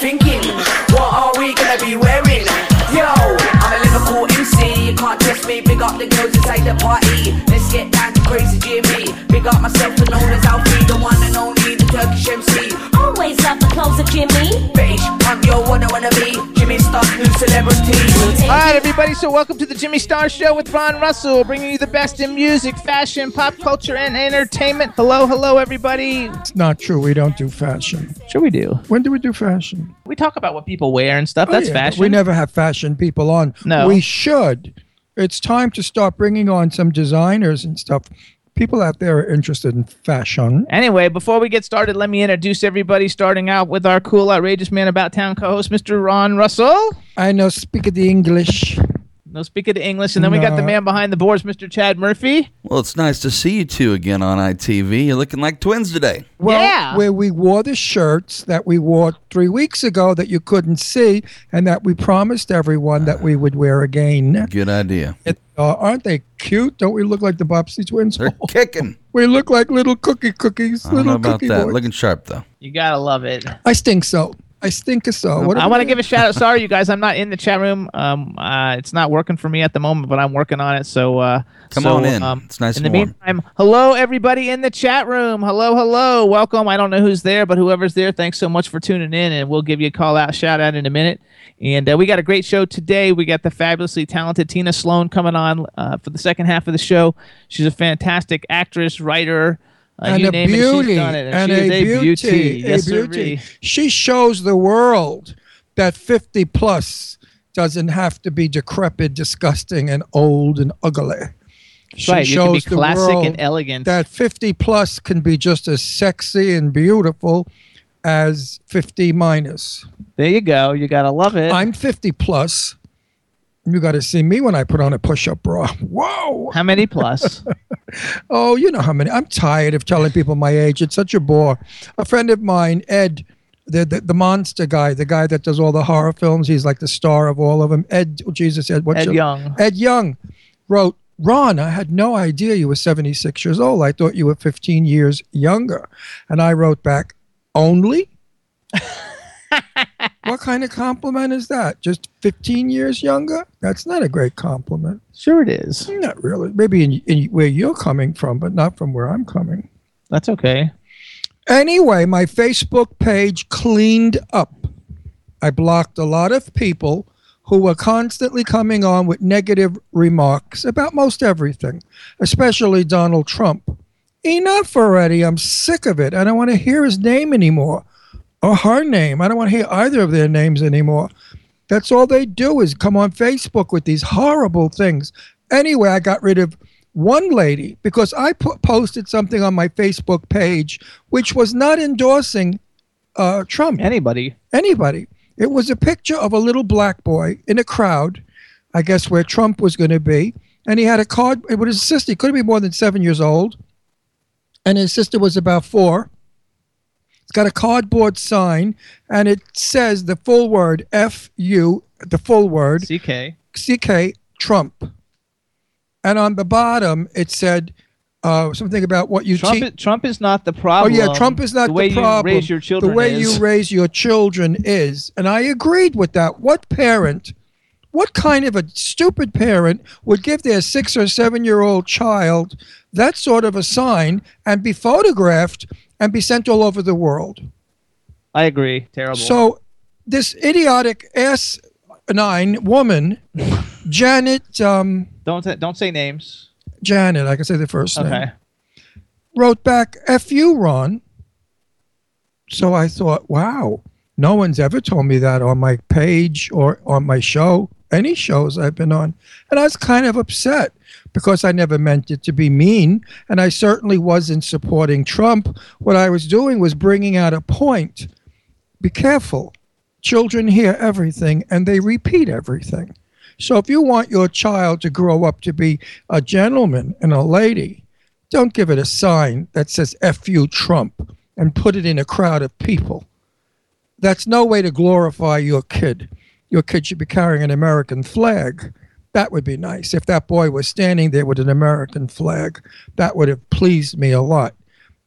Thinking? What are we gonna be wearing? Yo, I'm a Liverpool MC. You can't trust me. Big up the girls inside the party. Let's get down to crazy Jimmy. Big up myself and known as Alfie, the one and only, the Turkish MC. Always love the clothes of Jimmy. All right, everybody. So, welcome to the Jimmy Star Show with Ron Russell, bringing you the best in music, fashion, pop culture, and entertainment. Hello, hello, everybody. It's not true. We don't do fashion. Sure, we do. When do we do fashion? We talk about what people wear and stuff. Oh, That's yeah, fashion. We never have fashion people on. No. We should. It's time to start bringing on some designers and stuff. People out there are interested in fashion. Anyway, before we get started, let me introduce everybody. Starting out with our cool, outrageous man about town co-host, Mr. Ron Russell. I know speak of the English. No speaking to English, and then we got the man behind the boards, Mr. Chad Murphy. Well, it's nice to see you two again on ITV. You're looking like twins today. Well, Yeah. where we wore the shirts that we wore three weeks ago that you couldn't see, and that we promised everyone that we would wear again. Good idea. It, uh, aren't they cute? Don't we look like the Bobbsey twins? They're kicking. we look like little cookie cookies. I don't little know about cookie that. boys. Looking sharp though. You gotta love it. I stink so. I stink so. What I want to give a shout out. Sorry, you guys, I'm not in the chat room. Um, uh, it's not working for me at the moment, but I'm working on it. So, uh, Come so, on in. Um, It's nice in and the warm. meantime, hello everybody in the chat room. Hello, hello, welcome. I don't know who's there, but whoever's there, thanks so much for tuning in, and we'll give you a call out, shout out in a minute. And uh, we got a great show today. We got the fabulously talented Tina Sloan coming on uh, for the second half of the show. She's a fantastic actress, writer. And a beauty, and a beauty, Yes, a beauty. She shows the world that 50 plus doesn't have to be decrepit, disgusting, and old and ugly. She right, you can be shows the classic world and elegant. that 50 plus can be just as sexy and beautiful as 50 minus. There you go. You gotta love it. I'm 50 plus. You got to see me when I put on a push-up bra. Whoa! How many plus? Oh, you know how many. I'm tired of telling people my age. It's such a bore. A friend of mine, Ed, the, the the monster guy, the guy that does all the horror films. He's like the star of all of them. Ed, oh, Jesus, Ed, what's Ed your- Young. Ed Young wrote, Ron, I had no idea you were 76 years old. I thought you were 15 years younger. And I wrote back, only? what kind of compliment is that? Just 15 years younger? That's not a great compliment. Sure, it is. Not really. Maybe in, in where you're coming from, but not from where I'm coming. That's okay. Anyway, my Facebook page cleaned up. I blocked a lot of people who were constantly coming on with negative remarks about most everything, especially Donald Trump. Enough already. I'm sick of it. I don't want to hear his name anymore or her name. I don't want to hear either of their names anymore. That's all they do is come on Facebook with these horrible things. Anyway, I got rid of one lady because I put, posted something on my Facebook page which was not endorsing uh, Trump Anybody. anybody. It was a picture of a little black boy in a crowd, I guess where Trump was going to be, and he had a card. with his sister. He couldn't be more than seven years old, and his sister was about four. It's got a cardboard sign, and it says the full word F U, the full word CK. CK Trump. And on the bottom, it said uh, something about what you Trump, is, Trump is not the problem. Oh yeah, Trump is not the way the problem. you raise your children. the way is. you raise your children is, and I agreed with that. What parent, what kind of a stupid parent would give their six or seven year old child that sort of a sign and be photographed and be sent all over the world? I agree. Terrible. So, this idiotic ass nine woman, Janet, um, don't don't say names. Janet, I can say the first name. Okay. wrote back, F you, Ron. So I thought, wow, no one's ever told me that on my page or on my show. any shows I've been on. And I was kind of upset because I never meant it to be mean. And I certainly wasn't supporting Trump. What I was doing was bringing out a point. Be careful. Children hear everything and they repeat everything. So if you want your child to grow up to be a gentleman and a lady, don't give it a sign that says F you Trump and put it in a crowd of people. That's no way to glorify your kid. Your kid should be carrying an American flag. That would be nice. If that boy was standing there with an American flag, that would have pleased me a lot.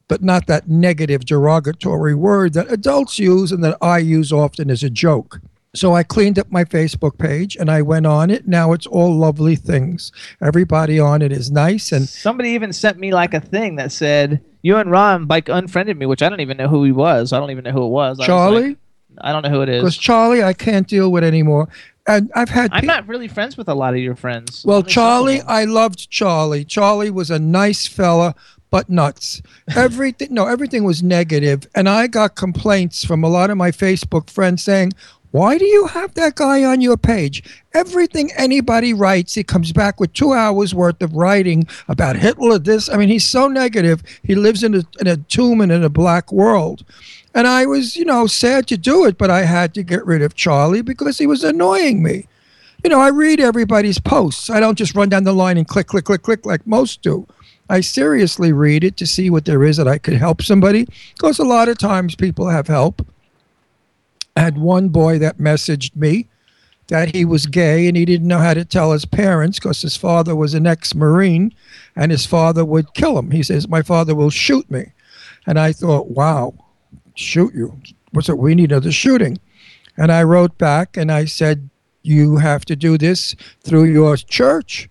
But not that negative, derogatory word that adults use and that I use often as a joke. So I cleaned up my Facebook page and I went on it. Now it's all lovely things. Everybody on it is nice and Somebody even sent me like a thing that said you and Ron like unfriended me, which I don't even know who he was. I don't even know who it was. I was Charlie, like, I don't know who it is. because. Charlie I can't deal with anymore. And I've had I'm not really friends with a lot of your friends. Well, Only Charlie. I loved Charlie. Charlie was a nice fella, but nuts. Everything, no, everything was negative, and I got complaints from a lot of my Facebook friends saying, "Why do you have that guy on your page? Everything anybody writes, he comes back with two hours worth of writing about Hitler. This, I mean, he's so negative. He lives in a, in a tomb and in a black world." And I was, you know, sad to do it, but I had to get rid of Charlie because he was annoying me you know, I read everybody's posts. I don't just run down the line and click, click, click, click like most do. I seriously read it to see what there is that I could help somebody because a lot of times people have help. I had one boy that messaged me that he was gay and he didn't know how to tell his parents because his father was an ex Marine and his father would kill him. He says, My father will shoot me. And I thought, wow, shoot you. What's it? We need another shooting. And I wrote back and I said, You have to do this through your church.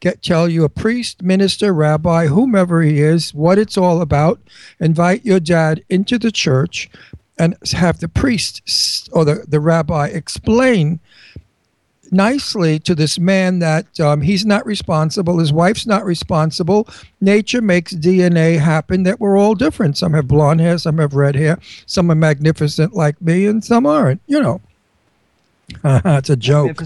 Get tell a priest, minister, rabbi, whomever he is, what it's all about. Invite your dad into the church and have the priest or the, the rabbi explain nicely to this man that um, he's not responsible, his wife's not responsible. Nature makes DNA happen that we're all different. Some have blonde hair, some have red hair, some are magnificent like me, and some aren't, you know. it's a joke.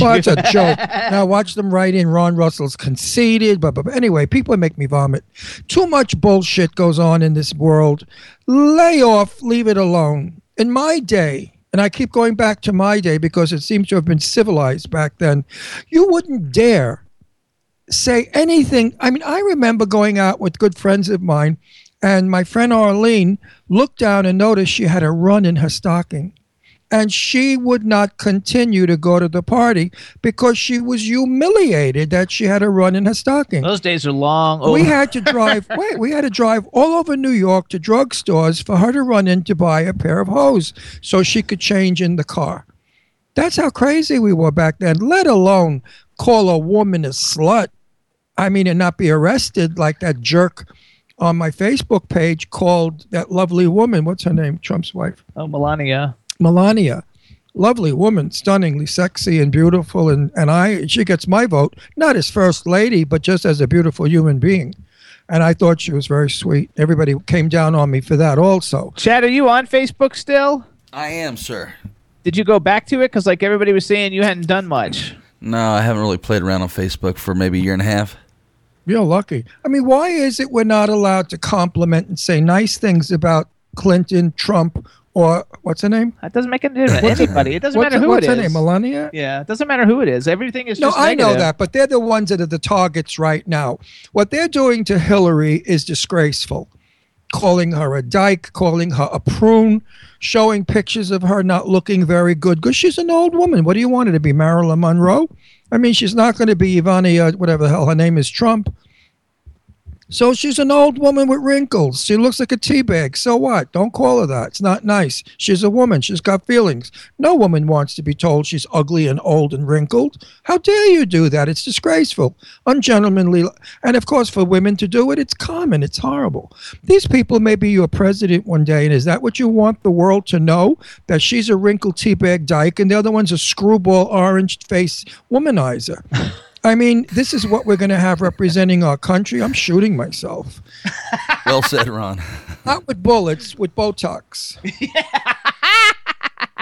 Well, it's a joke. Now watch them write in Ron Russell's conceited, but, but anyway, people make me vomit. Too much bullshit goes on in this world. Lay off, leave it alone. In my day, and I keep going back to my day because it seems to have been civilized back then, you wouldn't dare say anything. I mean, I remember going out with good friends of mine, and my friend Arlene looked down and noticed she had a run in her stocking and she would not continue to go to the party because she was humiliated that she had a run in her stocking. Those days are long. Oh, We had to drive. wait, we had to drive all over New York to drugstores for her to run in to buy a pair of hose so she could change in the car. That's how crazy we were back then. Let alone call a woman a slut. I mean, and not be arrested like that jerk on my Facebook page called that lovely woman. What's her name? Trump's wife. oh, Melania. Melania, lovely woman, stunningly sexy and beautiful, and and I she gets my vote not as first lady, but just as a beautiful human being, and I thought she was very sweet. Everybody came down on me for that also. Chad, are you on Facebook still? I am, sir. Did you go back to it? Because like everybody was saying, you hadn't done much. No, I haven't really played around on Facebook for maybe a year and a half. You're lucky. I mean, why is it we're not allowed to compliment and say nice things about Clinton, Trump, or what's her name? That doesn't make any difference. Anybody. It doesn't what's matter who it is. what's her name? Melania. Yeah, it doesn't matter who it is. Everything is just. No, I know that, but they're the ones that are the targets right now. What they're doing to Hillary is disgraceful. Calling her a dyke, calling her a prune, showing pictures of her not looking very good because she's an old woman. What do you want her to be, Marilyn Monroe? I mean, she's not going to be Ivania, whatever the hell her name is, Trump. So she's an old woman with wrinkles. She looks like a tea bag. So what? Don't call her that. It's not nice. She's a woman. She's got feelings. No woman wants to be told she's ugly and old and wrinkled. How dare you do that? It's disgraceful, ungentlemanly. And of course, for women to do it, it's common. It's horrible. These people may be your president one day. And is that what you want the world to know? That she's a wrinkled tea bag dyke and the other one's a screwball orange face womanizer. I mean, this is what we're going to have representing our country. I'm shooting myself. Well said, Ron. Not with bullets, with Botox.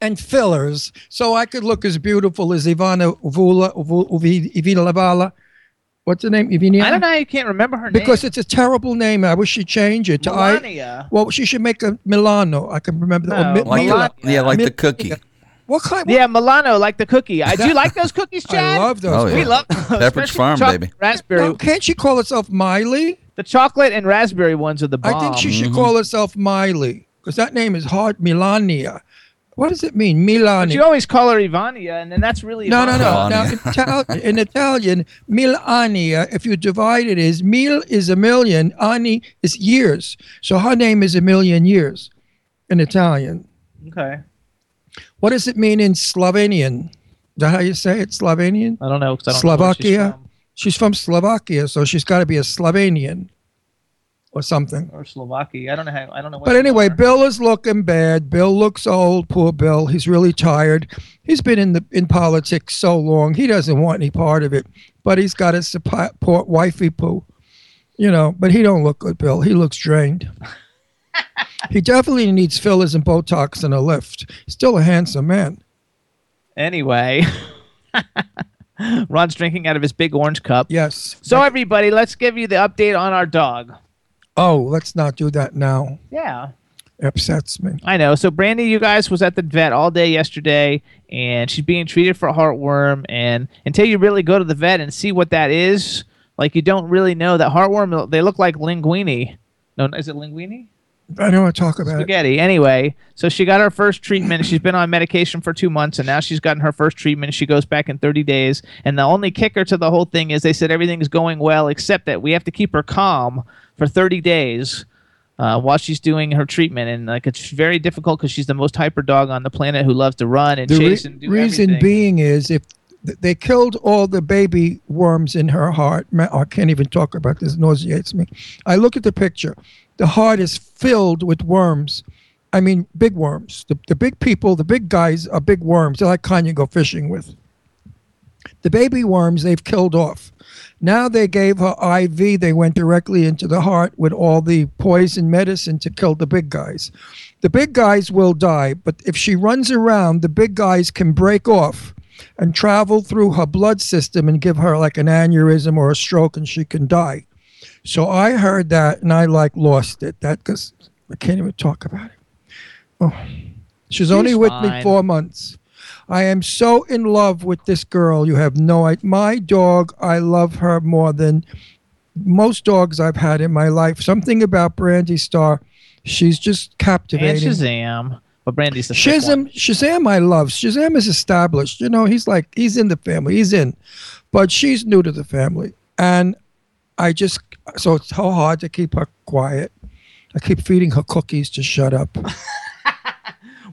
and fillers so I could look as beautiful as Ivana Vula, Ivina Lavala. What's the name? Ivina? I don't know. how You can't remember her Because name. it's a terrible name. I wish she'd change it to I. Melania. Well, she should make a Milano. I can remember that. No, Or Mi- oh, Like Mila. the, yeah, like the Mil- cookie. What kind? Yeah, Milano, like the cookie. I do you like those cookies, Chad. I love those. Oh, yeah. We love those. Pepperidge Farm, baby. Raspberry. No, can't she call herself Miley? The chocolate and raspberry ones are the bomb. I think she Mm-hmm. should call herself Miley because that name is hard. Milania. What does it mean? But you always call her Ivania, and then that's really No, no, no. Now, in, Ital- in Italian, Milania, if you divide it, is mil is a million, ani is years. So her name is a million years in Italian. Okay. What does it mean in Slovenian? Is that how you say it? Slovenian? I don't know. I don't know she's Slovakia? from. She's from Slovakia, so she's got to be a Slovenian or something. or Slovakia. I don't know. How, I don't know. But anyway. Bill is looking bad. Bill looks old. Poor Bill. He's really tired. He's been in the in politics so long. He doesn't want any part of it. But he's got his support wifey poo. You know, but he don't look good, Bill. He looks drained. he definitely needs fillers and Botox and a lift. He's still a handsome man. Anyway, Ron's drinking out of his big orange cup. Yes. So everybody, let's give you the update on our dog. Oh, let's not do that now. Yeah. It upsets me. I know. So Brandy, you guys was at the vet all day yesterday, and she's being treated for heartworm. And until you really go to the vet and see what that is, like you don't really know that heartworm. They look like linguine. No, is it linguine? I don't want to talk about it. Spaghetti. Anyway, so she got her first treatment. She's been on medication for two months, and now she's gotten her first treatment. She goes back in 30 days. And the only kicker to the whole thing is they said everything's going well, except that we have to keep her calm for 30 days uh, while she's doing her treatment. And like it's very difficult because she's the most hyper dog on the planet who loves to run and The re- chase and do reason everything. being is if they killed all the baby worms in her heart. I can't even talk about this; nauseates me. I look at the picture. The heart is filled with worms. I mean, big worms. The, the big people, the big guys, are big worms. They're like Kanye go fishing with. The baby worms they've killed off. Now they gave her IV. They went directly into the heart with all the poison medicine to kill the big guys. The big guys will die, but if she runs around, the big guys can break off and travel through her blood system and give her like an aneurysm or a stroke and she can die. So I heard that and I like lost it. That because I can't even talk about it. Oh, she's only with me four months. I am so in love with this girl. You have no idea. My dog, I love her more than most dogs I've had in my life. Something about Brandy Star, she's just captivating. and. Shazam. But Brandy's the Shazam. Shazam, I love. Shazam is established. You know, he's like he's in the family. He's in, but she's new to the family, and I just so it's so hard to keep her quiet. I keep feeding her cookies to shut up.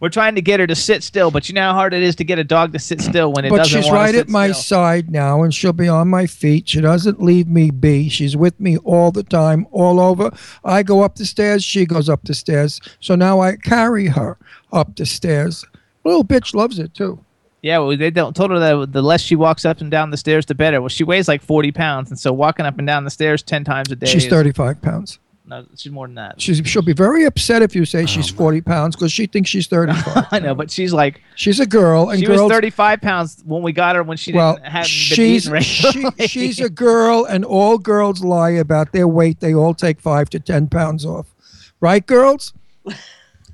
We're trying to get her to sit still, but you know how hard it is to get a dog to sit still when it but doesn't But she's right at my still. side now, and she'll be on my feet. She doesn't leave me be. She's with me all the time, all over. I go up the stairs, she goes up the stairs. So now I carry her up the stairs. Little bitch loves it too. Yeah, well, they don't, told her that the less she walks up and down the stairs, the better. Well, she weighs like 40 pounds, and so walking up and down the stairs 10 times a day. She's 35 pounds. No, she's more than that. She's, she'll be very upset if you say she's 40 pounds because she thinks she's 35. I know, but she's like, she's a girl, and she girls. was 35 pounds when we got her when she well, didn't have she's she, she's a girl, and all girls lie about their weight. They all take five to 10 pounds off, right, girls?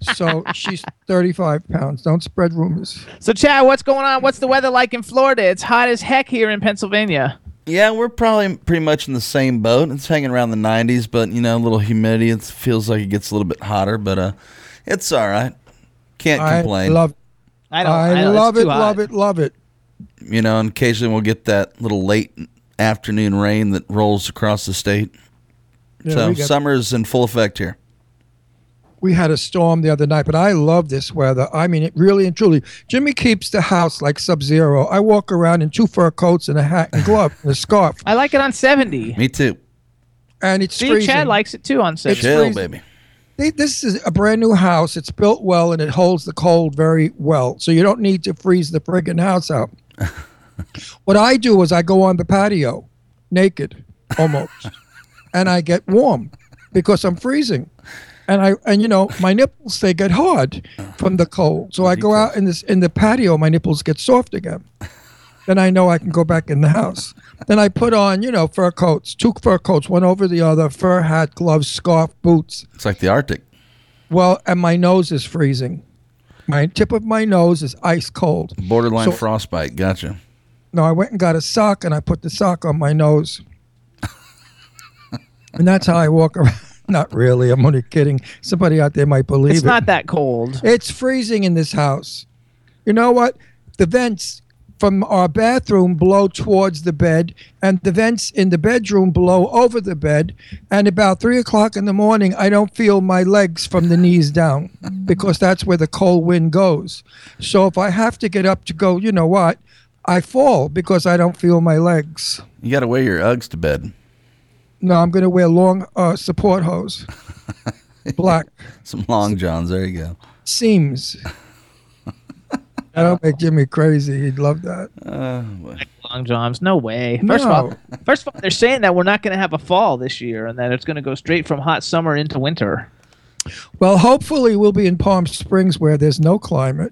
So she's 35 pounds. Don't spread rumors. So, Chad, what's going on? What's the weather like in Florida? It's hot as heck here in Pennsylvania. Yeah, we're probably pretty much in the same boat. It's hanging around the 90s, but you know, a little humidity. It feels like it gets a little bit hotter, but uh, it's all right. Can't I complain. love, I don't. I, I know, it's love it, too hot. love it, love it. you know, and occasionally we'll get that little late afternoon rain that rolls across the state. Yeah, so summer's in full effect here. We had a storm the other night, but I love this weather. I mean, it really and truly. Jimmy keeps the house like sub zero. I walk around in two fur coats and a hat and glove and a scarf, I like it on 70. Me too. and it's See, freezing. Chad likes it too on 70. Chill, freezing. baby. They- this is a brand new house. It's built well and it holds the cold very well. So you don't need to freeze the friggin' house out. what I do is I go on the patio, naked, almost, and I get warm because I'm freezing. And I and you know my nipples they get hard from the cold. So I go out in this in the patio, my nipples get soft again. Then I know I can go back in the house. Then I put on you know fur coats, two fur coats, one over the other, fur hat, gloves, scarf, boots. It's like the Arctic. Well, and my nose is freezing. My tip of my nose is ice cold. Borderline So- frostbite. Gotcha. No, I went and got a sock and I put the sock on my nose. and that's how I walk around. Not really. I'm only kidding. Somebody out there might believe It's it. not that cold. It's freezing in this house. You know what? The vents from our bathroom blow towards the bed, and the vents in the bedroom blow over the bed. And about three o'clock in the morning, I don't feel my legs from the knees down because that's where the cold wind goes. So if I have to get up to go, you know what? I fall because I don't feel my legs. You got to wear your Uggs to bed. No, I'm going to wear long uh, support hose, black Some long johns. There you go. seams. That'll make Jimmy crazy. He'd love that. Uh, boy. Long johns. No way. First of all, first of all, they're saying that we're not going to have a fall this year, and that it's going to go straight from hot summer into winter. Well, hopefully we'll be in Palm Springs where there's no climate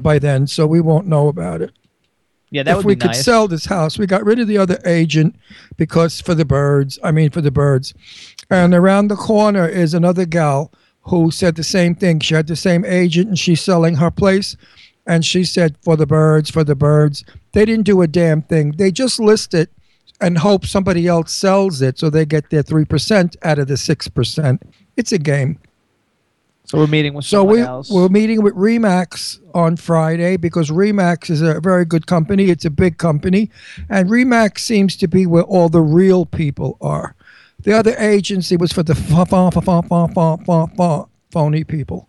by then, so we won't know about it. Yeah, that if would we be could nice. sell this house, we got rid of the other agent because for the birds. I mean, for the birds. And around the corner is another gal who said the same thing. She had the same agent, and she's selling her place. And she said, for the birds, for the birds. They didn't do a damn thing. They just list it and hope somebody else sells it so they get their 3% out of the 6%. It's a game. So we're meeting with So we, else. we're meeting with Remax on Friday because Remax is a very good company. It's a big company. And Remax seems to be where all the real people are. The other agency was for the fa- fa- fa- fa- fa- fa- fa- fa- phony people.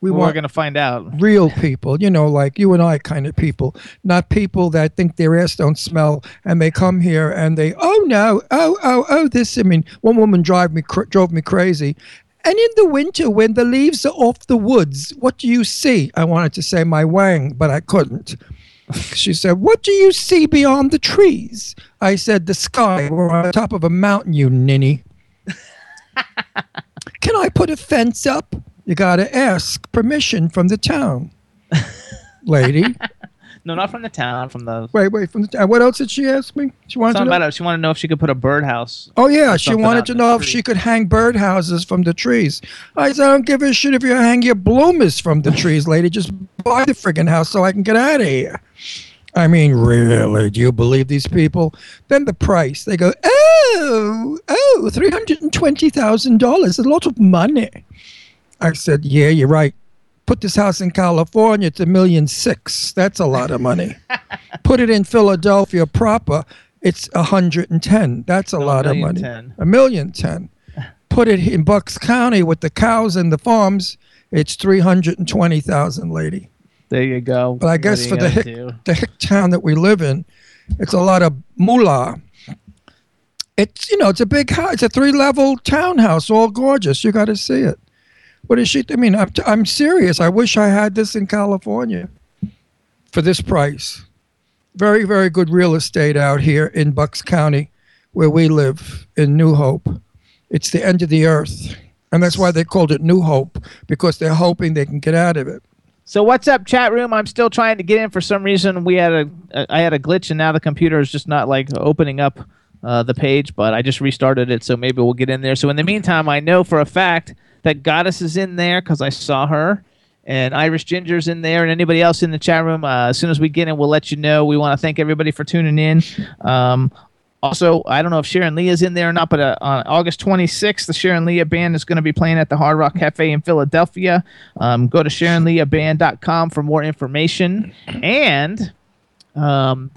We we're going to find out. real people, you know, like you and I kind of people, not people that think their ass don't smell and they come here and they, oh no, oh, oh, oh, this. I mean, one woman drive me cr- drove me crazy. And in the winter, when the leaves are off the woods, what do you see? I wanted to say my wang, but I couldn't. She said, What do you see beyond the trees? I said, The sky. We're on top of a mountain, you ninny. Can I put a fence up? You got to ask permission from the town. Lady. No, not from the town. From the. Wait, wait, from the town. What else did she ask me? She wanted to know. about it. She wanted to know if she could put a birdhouse. Oh yeah, she wanted to know if she could hang birdhouses from the trees. I said, I don't give a shit if you hang your bloomers from the trees, lady. Just buy the friggin' house so I can get out of here. I mean, really? Do you believe these people? Then the price. They go, oh, oh, three hundred and twenty thousand dollars. A lot of money. I said, yeah, you're right. Put this house in California, it's a million six. That's a lot of money. Put it in Philadelphia proper, it's a hundred and ten. That's a No, lot of money. ten. A million ten. Put it in Bucks County with the cows and the farms, it's three hundred and twenty thousand, lady. There you go. But I What guess for the hick, do? the hick town that we live in, it's a lot of moolah. It's you know it's a big house. It's a three level townhouse, all gorgeous. You got to see it. What is she? I mean, I'm, I'm serious. I wish I had this in California for this price. Very very good real estate out here in Bucks County, where we live in New Hope. It's the end of the earth, and that's why they called it New Hope because they're hoping they can get out of it. So what's up, chat room? I'm still trying to get in. For some reason, we had a, I had a glitch, and now the computer is just not like opening up uh, the page. But I just restarted it, so maybe we'll get in there. So in the meantime, I know for a fact that Goddess is in there because I saw her, and Irish Ginger's in there, and anybody else in the chat room. Uh, as soon as we get in, we'll let you know. We want to thank everybody for tuning in. Um, also, I don't know if Sharon Lee is in there or not, but uh, on August 26th, the Sharon Leah Band is going to be playing at the Hard Rock Cafe in Philadelphia. Um, go to SharonLeahBand.com for more information. And um,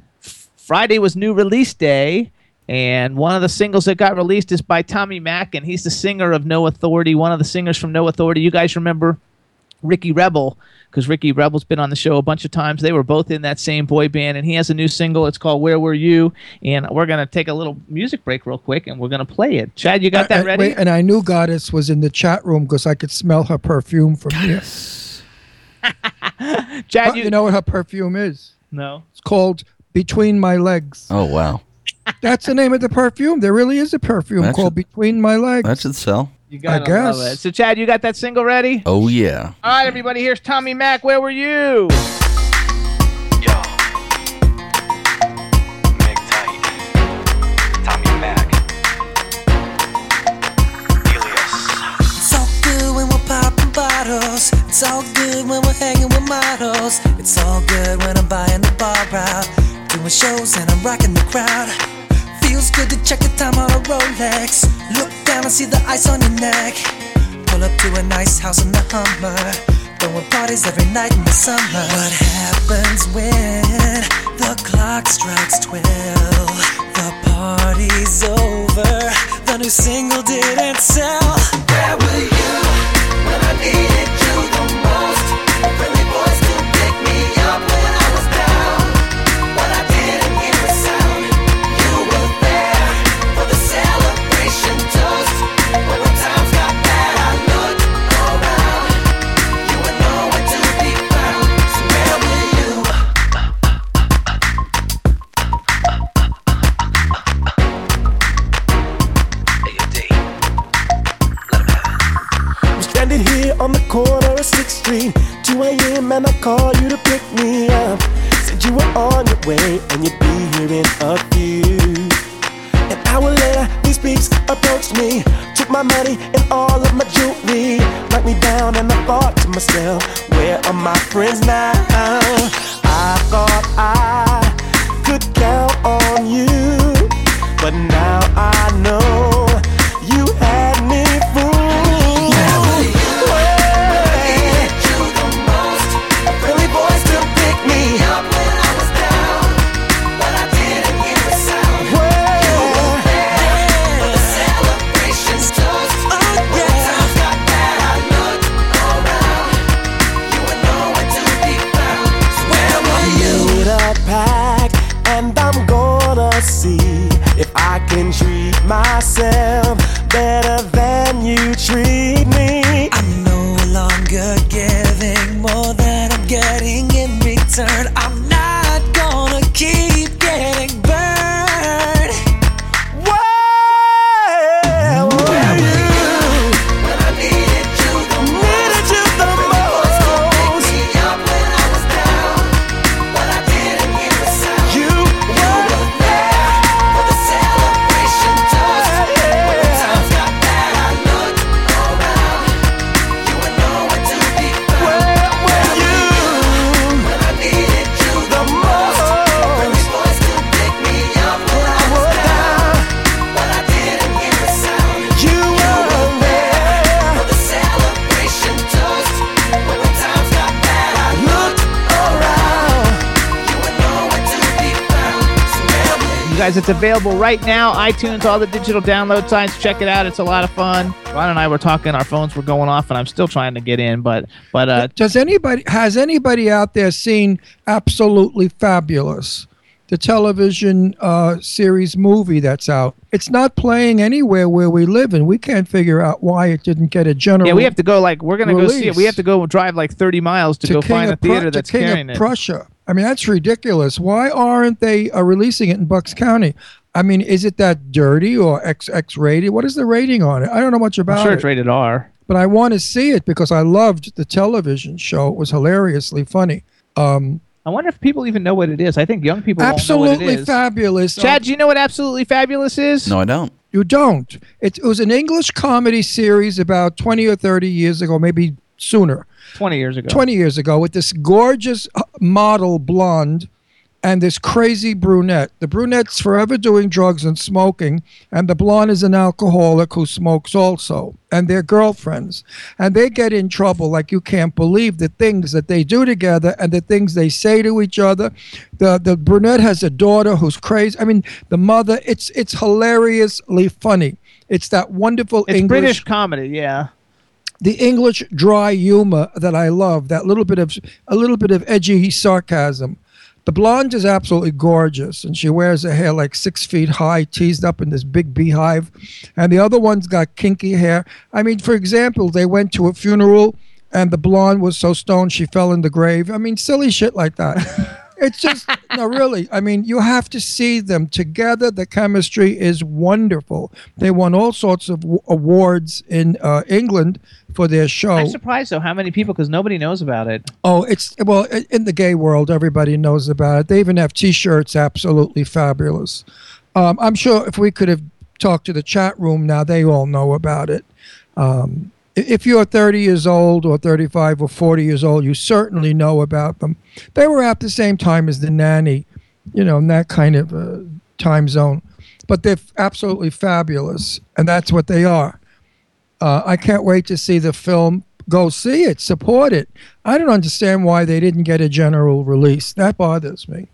Friday was new release day, and one of the singles that got released is by Tommy Mac, and he's the singer of No Authority, one of the singers from No Authority. You guys remember Ricky Rebel, because Ricky Rebel's been on the show a bunch of times. They were both in that same boy band, and he has a new single. It's called Where Were You? And we're going to take a little music break real quick, and we're going to play it. Chad, you got that I- ready? wait, and I knew Goddess was in the chat room because I could smell her perfume from here. Chad, you, you know what her perfume is? no. It's called Between My Legs. Oh wow, That's the name of the perfume. There really is a perfume That called should- Between My Legs. that should sell. You gotta guess. love it. So, Chad, you got that single ready? Oh yeah. All right, everybody. Here's Tommy Mac. Where were you? Yo. Mick Tight. Tommy Mac. It's all good when we're popping bottles. It's all good when we're hanging with models. It's all good when I'm buying the bar out. Doing shows and I'm rocking the crowd. Feels good to check the time on a Rolex. Look down and see the ice on your neck. Pull up to a nice house in the Hummer. Throwing parties every night in the summer. What happens when the clock strikes 12? The party's over. The new single didn't sell. Where were you when I needed corner of 6th Street. 2 a.m. and I call you to pick me up. Said you were on your way and you'd be here in a few. An hour later, these peeps approached me. Took my money and all of my jewelry. Knocked me down and I thought to myself, where are my friends now? I thought I could count on you. But now guys, it's available right now. iTunes, all the digital download sites. Check it out. It's a lot of fun. Ron and I were talking. Our phones were going off, and I'm still trying to get in. But but uh, Does anybody has anybody out there seen Absolutely Fabulous, the television uh, series movie that's out? It's not playing anywhere where we live, and we can't figure out why it didn't get a general. yeah, we have to go. Like we're gonna go see it. We have to go drive like 30 miles to, go King find a theater to that's King carrying of it. Prussia. I mean, that's ridiculous. Why aren't they uh, releasing it in Bucks County? I mean, is it that dirty or XX rated? What is the rating on it? I don't know much about I'm sure it. it's rated R. but I want to see it because I loved the television show. It was hilariously funny. Um, I wonder if people even know what it is. I think young people won't know what absolutely it is. fabulous. Chad, do you know what absolutely fabulous is? No, I don't. You don't. It, it was an English comedy series about 20 or 30 years ago, maybe sooner. 20 years ago. 20 years ago with this gorgeous uh, model blonde and this crazy brunette. The brunette's forever doing drugs and smoking, and the blonde is an alcoholic who smokes also, and they're girlfriends. And they get in trouble like you can't believe the things that they do together and the things they say to each other. The the brunette has a daughter who's crazy. I mean, the mother, it's it's hilariously funny. It's that wonderful It's English British comedy, yeah. The English dry humor that I love, that little bit of a little bit of edgy sarcasm. The blonde is absolutely gorgeous, and she wears her hair like six feet high, teased up in this big beehive. And the other one's got kinky hair. I mean, for example, they went to a funeral, and the blonde was so stoned she fell in the grave. I mean, silly shit like that. It's just no, really. I mean, you have to see them together. The chemistry is wonderful. They won all sorts of w- awards in uh, England for their show. I'm surprised though how many people because nobody knows about it. Oh, it's well in the gay world, everybody knows about it. They even have T-shirts, absolutely fabulous. Um, I'm sure if we could have talked to the chat room now, they all know about it. Um, if you're 30 years old or 35 or 40 years old, you certainly know about them. They were at the same time as the nanny, you know, in that kind of uh, time zone. But they're f- absolutely fabulous, and that's what they are. Uh, I can't wait to see the film. Go see it, support it. I don't understand why they didn't get a general release. That bothers me.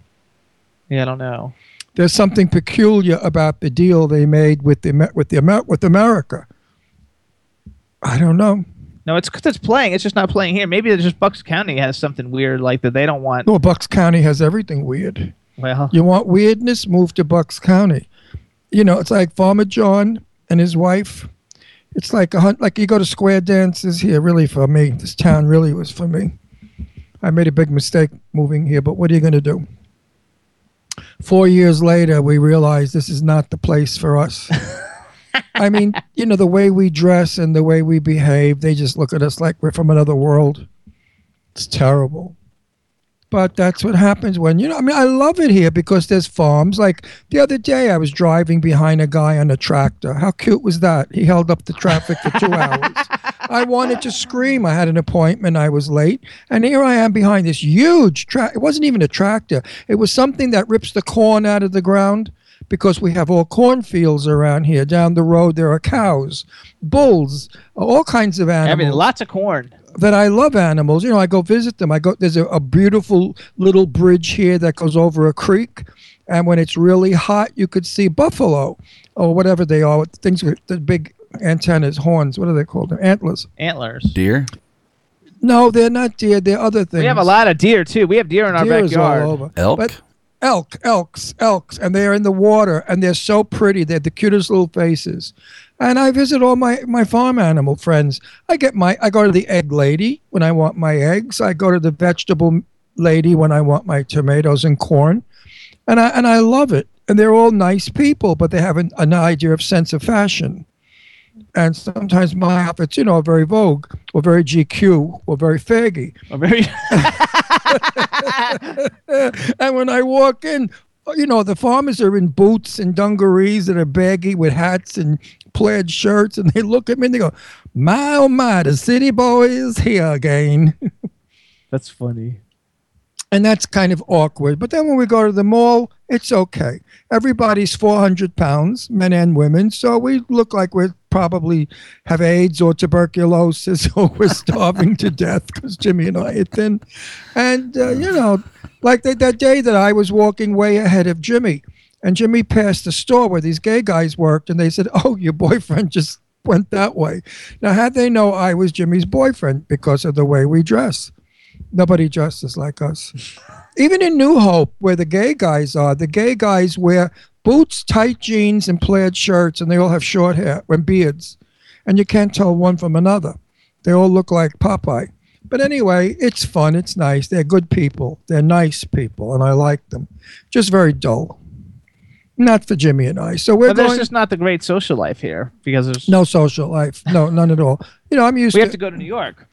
Yeah, I don't know. There's something peculiar about the deal they made with the with the with America. I don't know. No, it's because it's playing. It's just not playing here. Maybe it's just Bucks County has something weird like that they don't want. Well, Bucks County has everything weird. Well, You want weirdness? Move to Bucks County. You know, it's like Farmer John and his wife. It's like a hunt. Like you go to square dances here. Really for me, this town really was for me. I made a big mistake moving here, but what are you going to do? Four years later, we realized this is not the place for us. I mean, you know, the way we dress and the way we behave, they just look at us like we're from another world. It's terrible. But that's what happens when, you know, I mean, I love it here because there's farms. Like the other day, I was driving behind a guy on a tractor. How cute was that? He held up the traffic for two hours. I wanted to scream. I had an appointment. I was late. And here I am behind this huge track. It wasn't even a tractor, it was something that rips the corn out of the ground because we have all cornfields around here. Down the road, there are cows, bulls, all kinds of animals everything. Lots of corn. that I love animals. You know, I go visit them. I go. There's a, a beautiful little bridge here that goes over a creek, and when it's really hot, you could see buffalo or whatever they are. Things with the big antennas, horns. What are they called? They're antlers. Antlers. Deer. No, they're not deer. They're other things. We have a lot of deer too. We have deer in our Deer is backyard. all over. Elk. But elk, elks, elks, and they're in the water, and they're so pretty. They're the cutest little faces. And I visit all my my farm animal friends. I get my I go to the egg lady when I want my eggs. I go to the vegetable lady when I want my tomatoes and corn, and I and I love it. And they're all nice people, but they have an, an idea of sense of fashion. And sometimes my outfits, you know, are very vogue or very GQ or very faggy. A very and when I walk in, you know, the farmers are in boots and dungarees that are baggy with hats and plaid shirts, and they look at me and they go, "My oh my, the city boy is here again." That's funny. And that's kind of awkward. But then when we go to the mall, it's okay. Everybody's 400 pounds, men and women, so we look like we probably have AIDS or tuberculosis or we're starving to death because Jimmy and I are thin. And, uh, you know, like that, that day that I was walking way ahead of Jimmy, and Jimmy passed the store where these gay guys worked, and they said, Oh, your boyfriend just went that way. Now, had they know I was Jimmy's boyfriend because of the way we dress, nobody dresses like us. Even in New Hope, where the gay guys are, the gay guys wear boots, tight jeans, and plaid shirts, and they all have short hair and beards. And you can't tell one from another. They all look like Popeye. But anyway, it's fun. It's nice. They're good people. They're nice people, and I like them. Just very dull. Not for Jimmy and I. So we're But there's going. just not the great social life here because there's no social life. No, none at all. You know, I'm used we to. have to go to New York.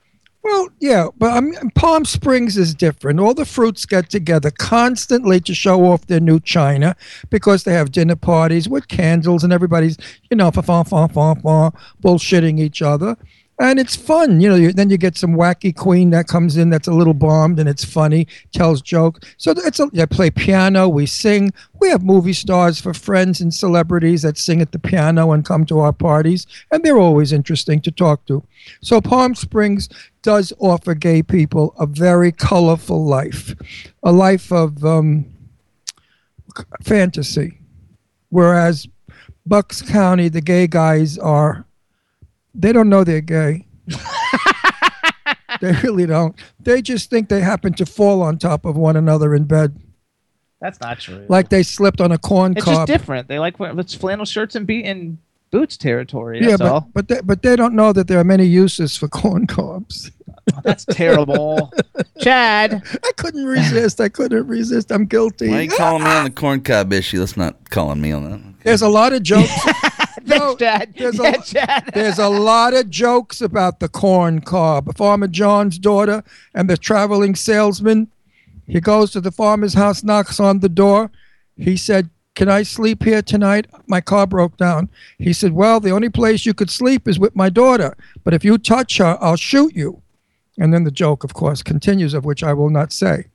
Well, yeah, but I mean, Palm Springs is different. All the fruits get together constantly to show off their new china because they have dinner parties with candles and everybody's, you know, fa fa fa fa fa, bullshitting each other. And it's fun, you know. You, then you get some wacky queen that comes in that's a little bombed and it's funny, tells joke. So it's a, I play piano, we sing. We have movie stars for friends and celebrities that sing at the piano and come to our parties, and they're always interesting to talk to. So Palm Springs does offer gay people a very colorful life, a life of um, fantasy. Whereas Bucks County, the gay guys are, they don't know they're gay. they really don't. They just think they happen to fall on top of one another in bed, That's not true. like they slipped on a corn it's cob. It's just different. They like wear- it's flannel shirts and beat and boots territory. yeah, but all. but they, but they don't know that there are many uses for corn cobs. Oh, that's terrible. Chad. I couldn't resist. I couldn't resist. I'm guilty. Why are you calling me on the corn cob issue? That's not calling me on that. There's a lot of jokes. Thanks, Chad. There's Yeah, a, Chad. there's a lot of jokes about the corn cob. Farmer John's daughter and the traveling salesman. He goes to the farmer's house, knocks on the door. He said, Can I sleep here tonight? My car broke down. He said, Well, the only place you could sleep is with my daughter. But if you touch her, I'll shoot you. And then the joke, of course, continues, of which I will not say.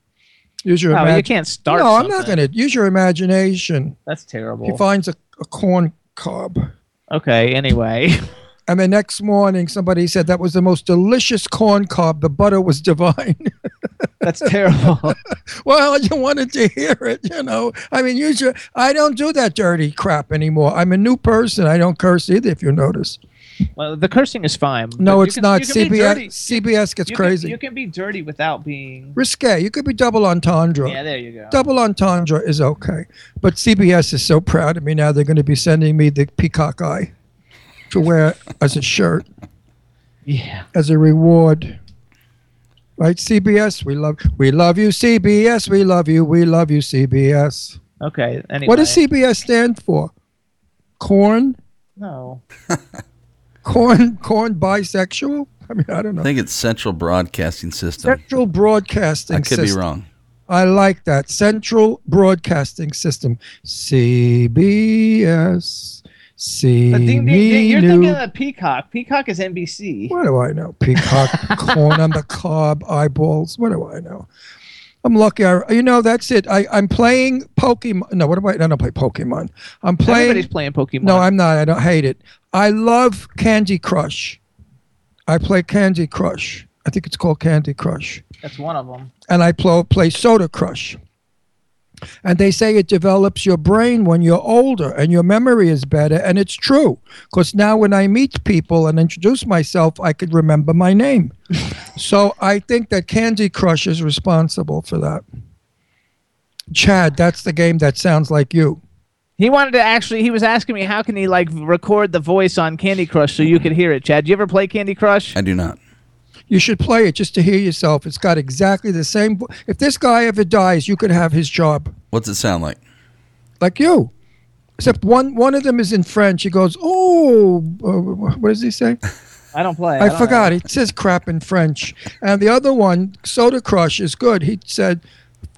Use your Oh, you can't start No, I'm not going to. Use your imagination. That's terrible. He finds a, a corn cob. Okay, anyway. And the next morning, somebody said that was the most delicious corn cob. The butter was divine. That's terrible. well, you wanted to hear it, you know. I mean, usually I don't do that dirty crap anymore. I'm a new person. I don't curse either, if you notice. Well, the cursing is fine. No, it's can- not. you can be CBS. CBS gets You can- crazy. you can be dirty without being. Risque. You could be double entendre. Yeah, there you go. Double entendre is okay. But CBS is so proud of me now. They're going to be sending me the peacock eye to wear as a shirt. Yeah. As a reward. Right, CBS, we love we love you, CBS, we love you, we love you, CBS. Okay. Anyway. What does CBS stand for? Corn? No. Corn corn bisexual? I mean, I don't know. I think it's Central Broadcasting System. Central Broadcasting I could System. be wrong. I like that. Central Broadcasting System. CBS. C. But ding, ding, ding, you're new- thinking of Peacock. Peacock is NBC. What do I know? Peacock, corn on the cob, eyeballs. What do I know? I'm lucky. I, you know, that's it. I, I'm playing Pokemon. No, what am I? I don't play Pokemon. I'm playing. Everybody's playing Pokemon. No, I'm not. I don't hate it. I love Candy Crush. I play Candy Crush. I think it's called Candy Crush. That's one of them. And I play, play Soda Crush. And they say it develops your brain when you're older and your memory is better. And it's true. Because now when I meet people and introduce myself, I could remember my name. so I think that Candy Crush is responsible for that. Chad, that's the game that sounds like you. He wanted to actually. He was asking me how can he like record the voice on Candy Crush so you could hear it. Chad, do you ever play Candy Crush? I do not. You should play it just to hear yourself. It's got exactly the same. vo- If this guy ever dies, you could have his job, What's it sound like? like you. Except one one of them is in French. He goes, "Oh, uh, what does he say?" I don't play. I, don't forgot. know. He says crap in French. And the other one, Soda Crush, is good. He said,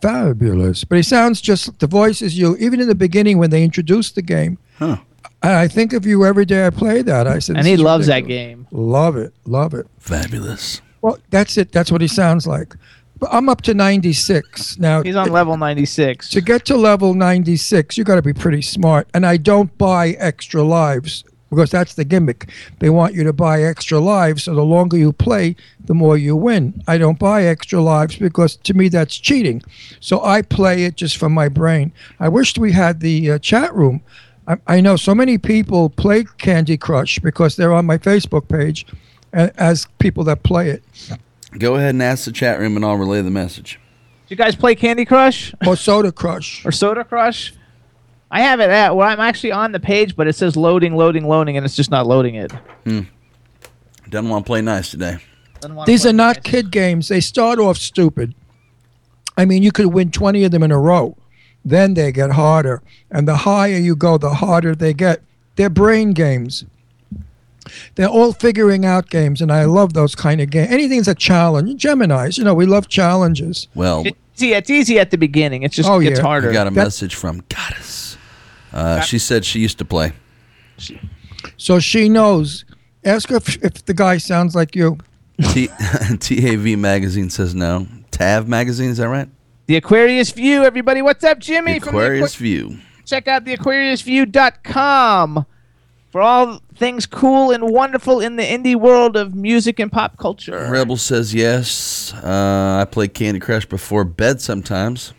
"Fabulous," but he sounds just the voice is you. Even in the beginning when they introduced the game, Huh. I, I think of you every day I play that. I said, And he is loves that game. Love it, love it. Fabulous. Well, that's it. That's what he sounds like. But I'm up to 96 now. He's on level 96. To get to level 96, you got to be pretty smart. And I don't buy extra lives because that's the gimmick. They want you to buy extra lives, so the longer you play, the more you win. I don't buy extra lives because to me that's cheating. So I play it just for my brain. I wished we had the uh, chat room. I, I know so many people play Candy Crush because they're on my Facebook page a- as people that play it. Go ahead and ask the chat room, and I'll relay the message. Do you guys play Candy Crush Or Soda Crush. or Soda Crush? I have it at. Well, I'm actually on the page, but it says loading, loading, loading, and it's just not loading it. Hmm. Doesn't want to play nice today. These are not nice. kid games. They start off stupid. I mean, you could win 20 of them in a row. Then they get harder. And the higher you go, the harder they get. They're brain games. They're all figuring out games, and I love those kind of games. Anything's a challenge. Gemini's, you know, we love challenges. Well, It's easy, it's easy at the beginning. It's just Oh, gets yeah. harder. I got a That- message from Goddess. Uh, she said she used to play. So she knows. Ask her if, if the guy sounds like you. T- TAV magazine says no. TAV magazine, is that right? The Aquarius View, everybody. What's up, Jimmy? The from the Aquarius View. Check out the AquariusView.com for all things cool and wonderful in the indie world of music and pop culture. Rebel says yes. Uh, I play Candy Crush before bed sometimes.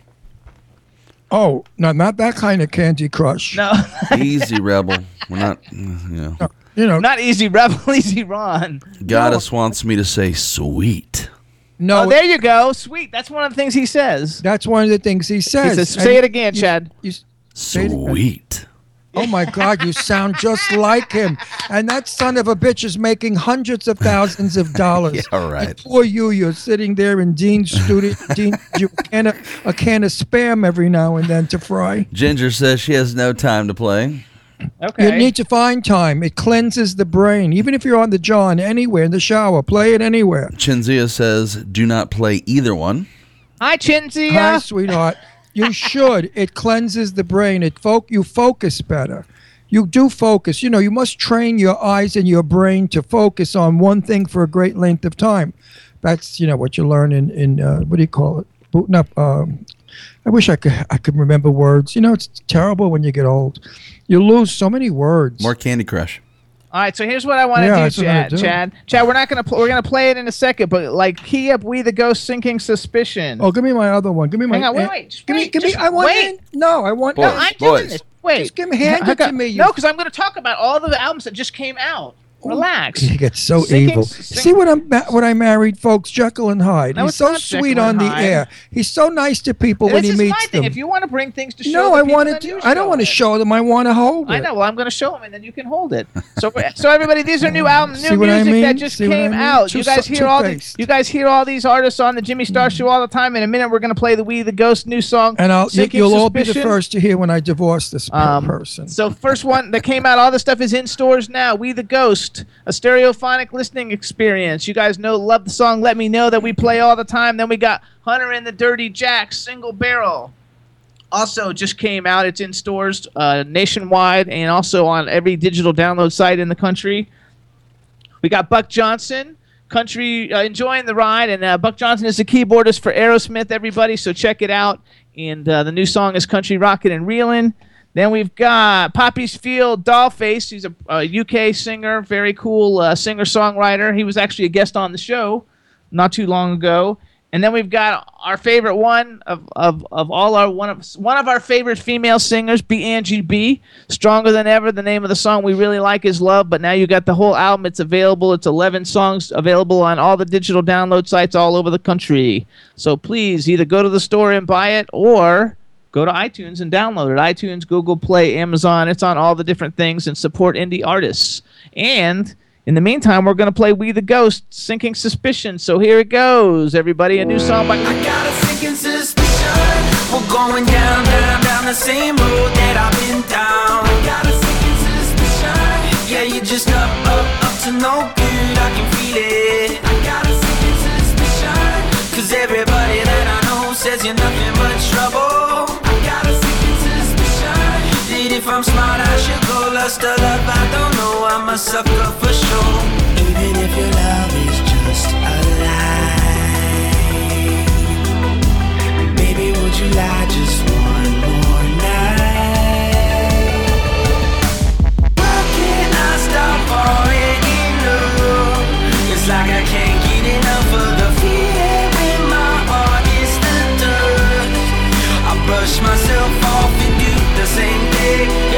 Oh, no, not that kind of Candy Crush. No, Easy, Rebel. We're not, you know. You know, not Easy Rebel, Easy Ron. Goddess wants me to say sweet. No. Oh, there you go. Sweet. That's one of the things he says. that's one of the things he He says. says, say it again, you- Chad. you s- Say it again. Sweet. Oh my God, you sound just like him. And that son of a bitch is making hundreds of thousands of dollars. Yeah, right. And poor you, you're sitting there in Dean's studio, Dean, you can, of, a can of spam every now and then to fry. Ginger says she has no time to play. Okay. You need to find time. It cleanses the brain. Even if you're on the john, anywhere in the shower, play it anywhere. Chinzia says do not play either one. Hi, Chinzia. Hi, sweetheart. You should. It cleanses the brain. It fo- you focus better. You do focus. You know, you must train your eyes and your brain to focus on one thing for a great length of time. That's you know what you learn in in uh, what do you call it? Booting up. Um, I wish I could I could remember words. You know, it's terrible when you get old. You lose so many words. More Candy Crush. All right, so here's what I want to Yeah, do, that's what I Chad. do. Chad, Chad, we're not gonna pl- we're gonna play it in a second, but like key up "We the Ghost" sinking suspicion. Oh, give me my other one. Give me my. Hang on, wait, eh, wait, just give me, wait, give me. just I want. wait. in- No, I want. Boys, no, I'm doing boys. this. Wait, Just give me- hand I it to me, you- No, because I'm gonna talk about all the albums that just came out. Relax. He gets so Sinking- evil. sink- See what I'm what I married, folks? Jekyll and Hyde. No, He's so sweet Jekyll on the Hyde. air. He's so nice to people when this he is meets my thing. them. If you want to bring things to show, no, I people, want then to. I don't want to show them. I want to hold it. I know. Well, I'm going to show them, and then you can hold it. So, so everybody, these are new albums, new what I music that just See what I came mean? out. Too you guys hear all the, two-faced. you guys hear all these artists on the Jimmy Star Show all the time. In a minute, we're going to play the We the Ghost new song. And I'll, you, Sinking you'll all be the first to hear when I divorce this Um, person. So first one that came out, all the stuff is in stores now. We the Ghost, a stereophonic listening experience. You guys know, love the song. Let me know that we play all the time. Then we got Hunter and the Dirty Jacks, single barrel. Also, just came out. It's in stores uh, nationwide and also on every digital download site in the country. We got Buck Johnson, country uh, enjoying the ride, and uh, Buck Johnson is the keyboardist for Aerosmith. Everybody, so check it out. And uh, the new song is "Country Rockin' and Reelin'." Then we've got Poppy's Field Dollface. He's a, a UK singer, very cool uh, singer songwriter. He was actually a guest on the show not too long ago. And then we've got our favorite one of, of, of all our one of one of our favorite female singers, B Angie B. Stronger than ever. The name of the song we really like is Love, but now you got the whole album. It's available. It's 11 songs available on all the digital download sites all over the country. So please either go to the store and buy it or go to iTunes and download it. iTunes, Google Play, Amazon. It's on all the different things and support indie artists. And in the meantime, we're going to play We the Ghost, Sinking Suspicion. So here it goes, everybody. A new song by. I got a sinking suspicion We're going down, down, down the same road that I've been down I got a sinking suspicion Yeah, you're just up, up, up to no good I can feel it I got a sinking suspicion Cause everybody that I know says you're nothing if I'm smart I should go lust or love I don't know, I'm a sucker for sure Even if your love is just a lie Baby, would you lie just one more night? Why can't I stop falling in love? It's like I can't get enough of the feeling when my heart is the dust. I brush myself off same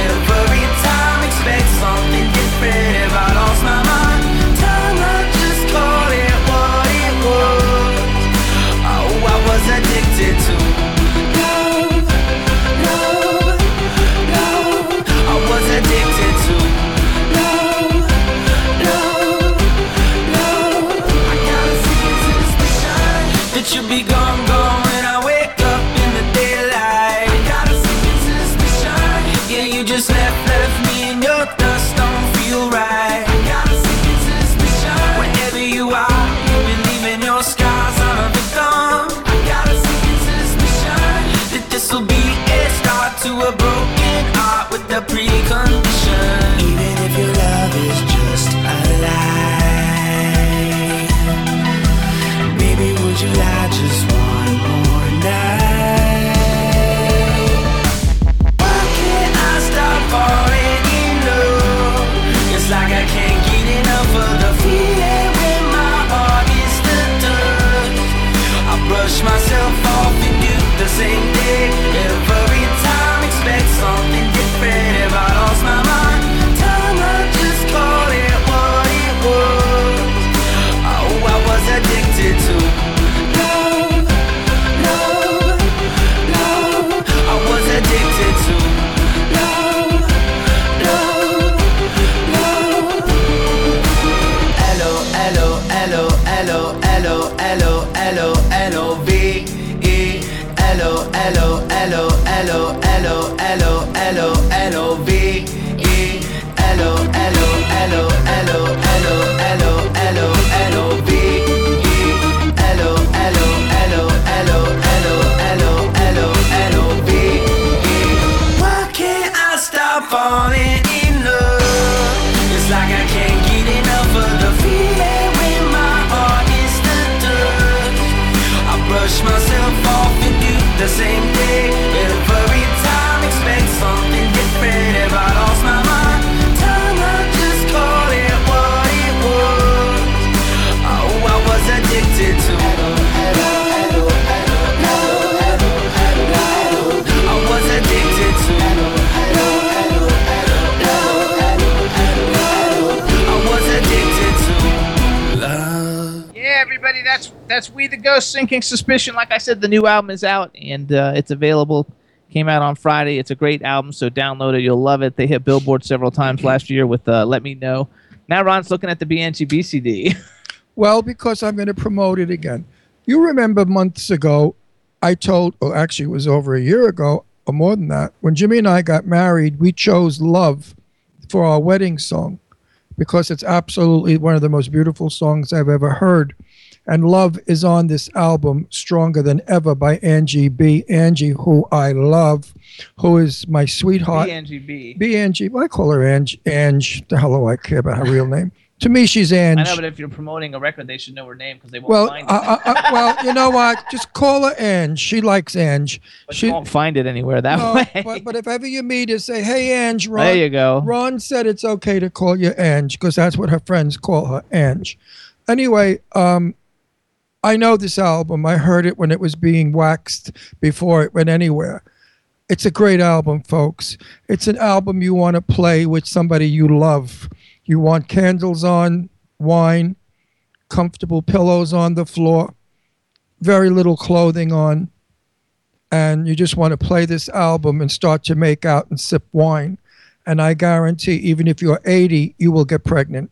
that's We the Ghost Sinking Suspicion. Like I said, the new album is out and uh, it's available. Came out on Friday. It's a great album, so download it. You'll love it. They hit Billboard several times last year with uh, Let Me Know. Now Ron's looking at the B Angie B CD. Well, because I'm going to promote it again. You remember months ago, I told, or actually it was over a year ago, or more than that, when Jimmy and I got married, we chose Love for our wedding song because it's absolutely one of the most beautiful songs I've ever heard. And Love is on this album, Stronger Than Ever by Angie B. Angie, who I love, who is my sweetheart. B. Angie B. B. Angie, well, I call her Ange. Ange, the hell do I care about her real name? To me, she's Ange. I know, but if you're promoting a record, they should know her name because they won't Well, find it. uh, well, you know what? Just call her Ange. She likes Ange. but She you won't find it anywhere that no, way. but, but if ever you meet her, say, "Hey, Ange." Ron, there you go. Ron said it's okay to call you Ange because that's what her friends call her, Ange. Anyway, um, I know this album. I heard it when it was being waxed before it went anywhere. It's a great album, folks. It's an album you want to play with somebody you love. You want candles on, wine, comfortable pillows on the floor, very little clothing on, and you just want to play this album and start to make out and sip wine. And I guarantee, even if you're 80, you will get pregnant.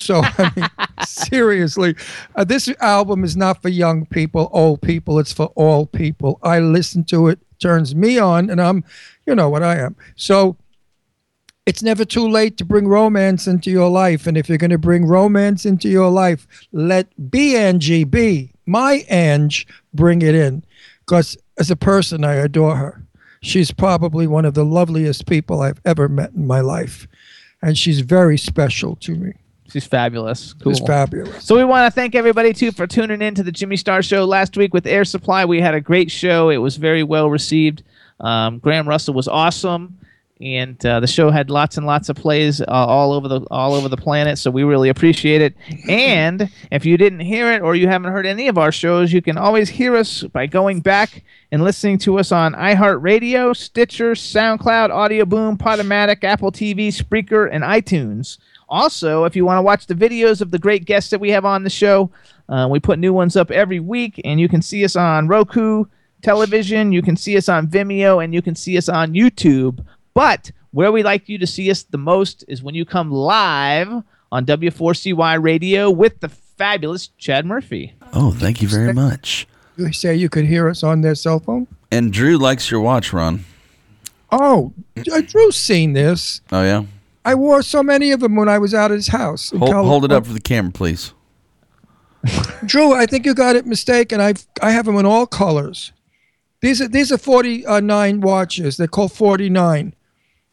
So, I mean, seriously, uh, this album is not for young people, old people. It's for all people. I listen to it, turns me on, and I'm, you know what I am. So, it's never too late to bring romance into your life. And if you're going to bring romance into your life, let B Angie B my Ange bring it in. Because as a person, I adore her. She's probably one of the loveliest people I've ever met in my life. And she's very special to me. She's fabulous. Cool. She's fabulous. So we want to thank everybody too for tuning in to the Jimmy Star Show last week with Air Supply. We had a great show. It was very well received. Um, Graham Russell was awesome, and uh, the show had lots and lots of plays uh, all over the all over the planet. So we really appreciate it. And if you didn't hear it or you haven't heard any of our shows, you can always hear us by going back and listening to us on iHeartRadio, Stitcher, SoundCloud, Audio Boom, Podomatic, Apple TV, Spreaker, and iTunes. Also, if you want to watch the videos of the great guests that we have on the show, uh, we put new ones up every week, and you can see us on Roku television, you can see us on Vimeo, and you can see us on YouTube. But where we like you to see us the most is when you come live on W4CY Radio with the fabulous Chad Murphy. Oh, thank you very much. You say you could hear us on their cell phone? And Drew likes your watch, Ron. Oh, uh, Drew's seen this. Oh yeah. I wore so many of them when I was out at his house. in Hold, hold it up for the camera, please. Drew, I think you got it mistaken. I I have them in all colors. These are these are forty nine watches. They're called forty nine.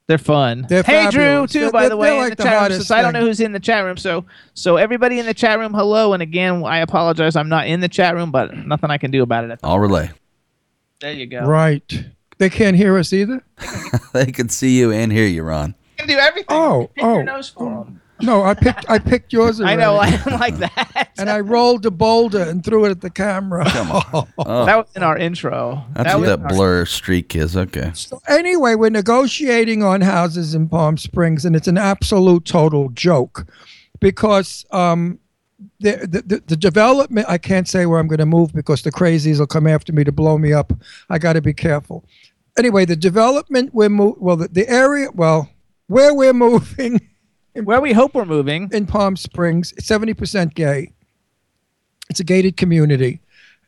They're fun. They're hey, Drew, fabulous. too, They're- by they're- the way, they're in like the the chat room. hottest Since I don't know who's in the chat room, so so everybody in the chat room, hello. And again, I apologize, I'm not in the chat room, but nothing I can do about it. I'll relay. There you go. Right. They can't hear us either. they can see you and hear you, Ron. You can do everything. Oh, Pick oh. your nose for 'em. No, I picked I picked yours. I know. already. I don't like that. and I rolled a boulder and threw it at the camera. Oh, that was in our intro. that's that what was that in our- blur streak is. Okay. So anyway, we're negotiating on houses in Palm Springs, and it's an absolute total joke because um, the, the, the, the development, I can't say where I'm going to move because the crazies will come after me to blow me up. I got to be careful. Anyway, the development we're mo- well, the, the area, well, where we're moving Where we hope we're moving. in Palm Springs, 70% gay. It's a gated community.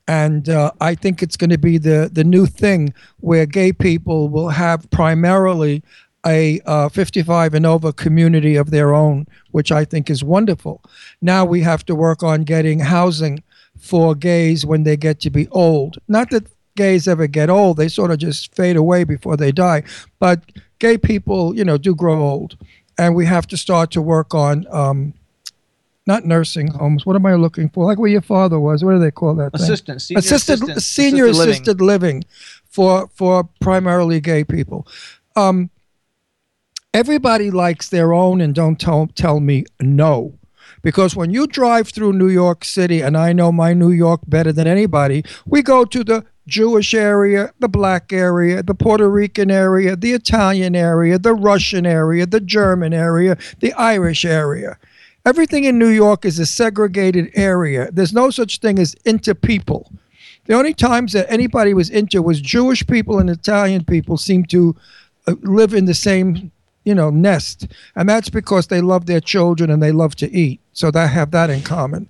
And uh, I think it's going to be the, the new thing where gay people will have primarily a uh, 55 and over community of their own, which I think is wonderful. Now we have to work on getting housing for gays when they get to be old. Not that gays ever get old, they sort of just fade away before they die. But gay people, you know, do grow old. And we have to start to work on um, not nursing homes. What am I looking for? Like where your father was. What do they call that? Assistant, senior assisted, assistant, senior assisted living. living, for for primarily gay people. Um, everybody likes their own, and don't tell tell me no. Because when you drive through New York City, and I know my New York better than anybody, we go to the Jewish area, the black area, the Puerto Rican area, the Italian area, the Russian area, the German area, the Irish area. Everything in New York is a segregated area. There's no such thing as inter people. The only times that anybody was into was Jewish people and Italian people seem to uh, live in the same, you know, nest, and that's because they love their children and they love to eat. So they have that in common.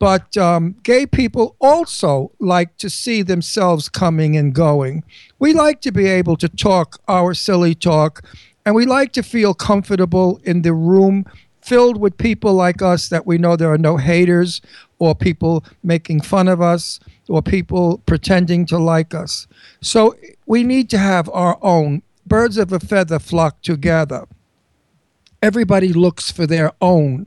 But um, gay people also like to see themselves coming and going. We like to be able to talk our silly talk, and we like to feel comfortable in the room filled with people like us that we know there are no haters or people making fun of us or people pretending to like us. So we need to have our own. Birds of a feather flock together. Everybody looks for their own.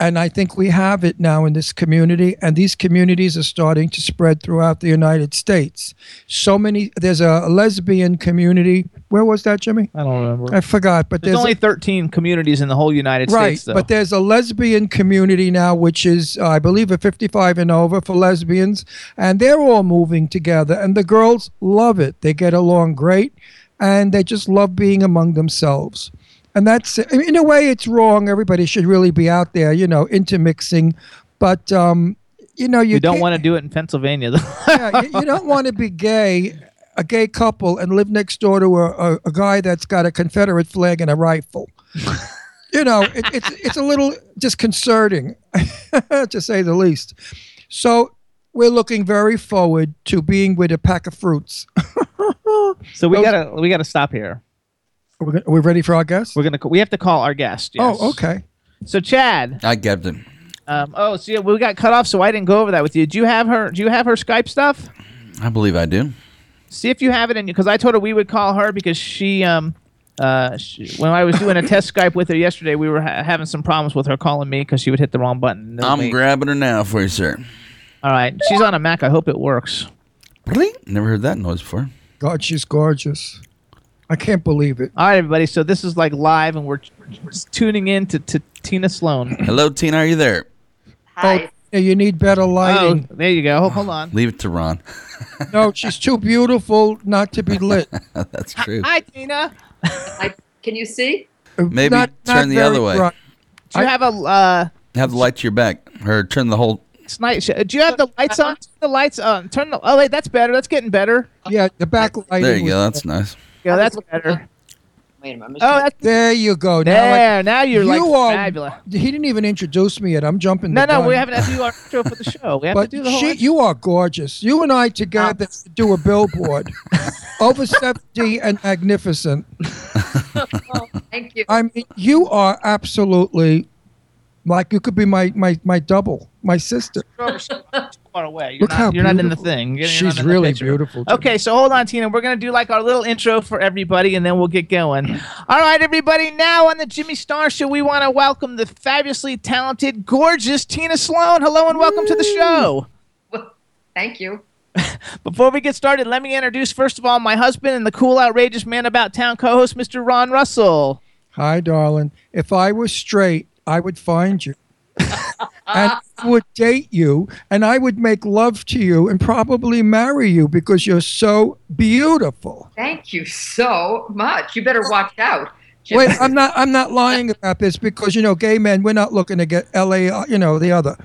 And I think we have it now in this community, and these communities are starting to spread throughout the United States. So many, there's a lesbian community. Where was that, Jimmy? I don't remember. I forgot, but There's there's, only a- 13 communities in the whole United right, States, though. but there's a lesbian community now, which is, uh, I believe, a 55 and over for lesbians, and they're all moving together, and the girls love it. They get along great, and they just love being among themselves. And that's, in a way, it's wrong. Everybody should really be out there, you know, intermixing, but um, you know, you you don't want to do it in Pennsylvania, though. yeah, you, you don't want to be gay, a gay couple, and live next door to a, a, a guy that's got a Confederate flag and a rifle. you know, it, it's it's a little disconcerting, to say the least. So we're looking very forward to being with a pack of fruits. So we Those- gotta we gotta stop here. Are we, go- are we ready for our guest? We're gonna we have to call our guest. Yes. Oh, okay. So Chad. I grabbed him. Um, oh, so yeah, we got cut off, so I didn't go over that with you. Do you have her? Do you have her Skype stuff? I believe I do. See if you have it in because I told her we would call her because she um uh she, when I was doing a test Skype with her yesterday, we were ha- having some problems with her calling me because she would hit the wrong button. No, I'm wait. grabbing her now for you, sir. All right, she's on a Mac. I hope it works. Never heard that noise before. God, she's gorgeous. I can't believe it. All right, everybody. So this is like live, and we're, we're tuning in to, to Tina Sloan. Hello, Tina. Are you there? Oh, you need better Oh, lighting. there you go. Hold, hold on. Leave it to Ron. No, she's too beautiful not to be lit. That's true. Hi, Tina. Can you see? Maybe Not- not turn the other way. bright. Do you have a uh, Have the light to your back, or turn the whole. Snipe? sh- Do you have the lights on? Turn The lights on. Turn the. Oh wait, that's better. That's getting better. Yeah, the backlighting. There you go. That's nice. Yeah, that's better. Wait a minute. Oh, that's There you go. Now I- there. Now you're like you are, fabulous. He didn't even introduce me yet. I'm jumping. No, the no, gun. we haven't had to do our intro for the show. We have But to do the whole. she, you are gorgeous. You and I together do a billboard. Over 70 and magnificent. Oh, thank you. I mean, you are absolutely like you could be my my my double, my sister. far away. You're Look not, how you're not in the beautiful. thing. You're not She's in the really picture. beautiful. Jimmy. Okay, so hold on, Tina. We're gonna do like our little intro for everybody, and then we'll get going. All right, everybody. Now on the Jimmy Star Show, we want to welcome the fabulously talented, gorgeous Tina Sloan. Hello and welcome to the show. Thank you. Before we get started, let me introduce first of all my husband and the cool, outrageous man about town co-host, Mr. Ron Russell. Hi, darling. If I was straight, I would find you. And I would date you and I would make love to you and probably marry you because you're so beautiful. Thank you so much. You better watch out. Wait, I'm not I'm not lying about this because you know, gay men, we're not looking to get LA, you know, the other.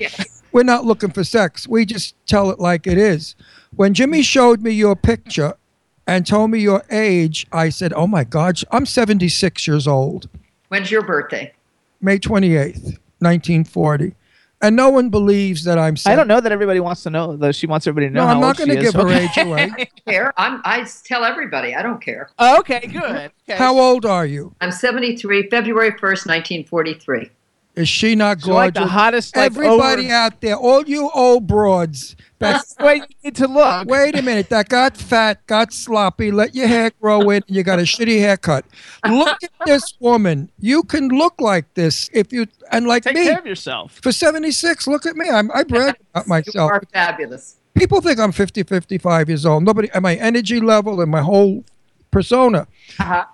We're not looking for sex. We just tell it like it is. When Jimmy showed me your picture and told me your age, I said, "Oh my god, I'm 76 years old." When's your birthday? May 28th, 1940. And no one believes that I'm I don't know that everybody wants to know. Though she wants everybody to know. No, I'm not going to is. give her Okay. age away. I care. I'm, I tell everybody. I don't care. okay, good. Okay. How old are you? I'm 73, February 1st, 1943. Is she not So like gorgeous? the hottest, like, Everybody over- out there, all you old broads. That's the way you need to look. wait a minute, that got fat, got sloppy, let your hair grow in, and you got a shitty haircut. Look at this woman. You can look like this if you and like Take me. care of yourself. For 76, look at me. I'm, I brag about You myself. are fabulous. People think I'm 50, 55 years old. Nobody, and my energy level and my whole persona. Uh-huh.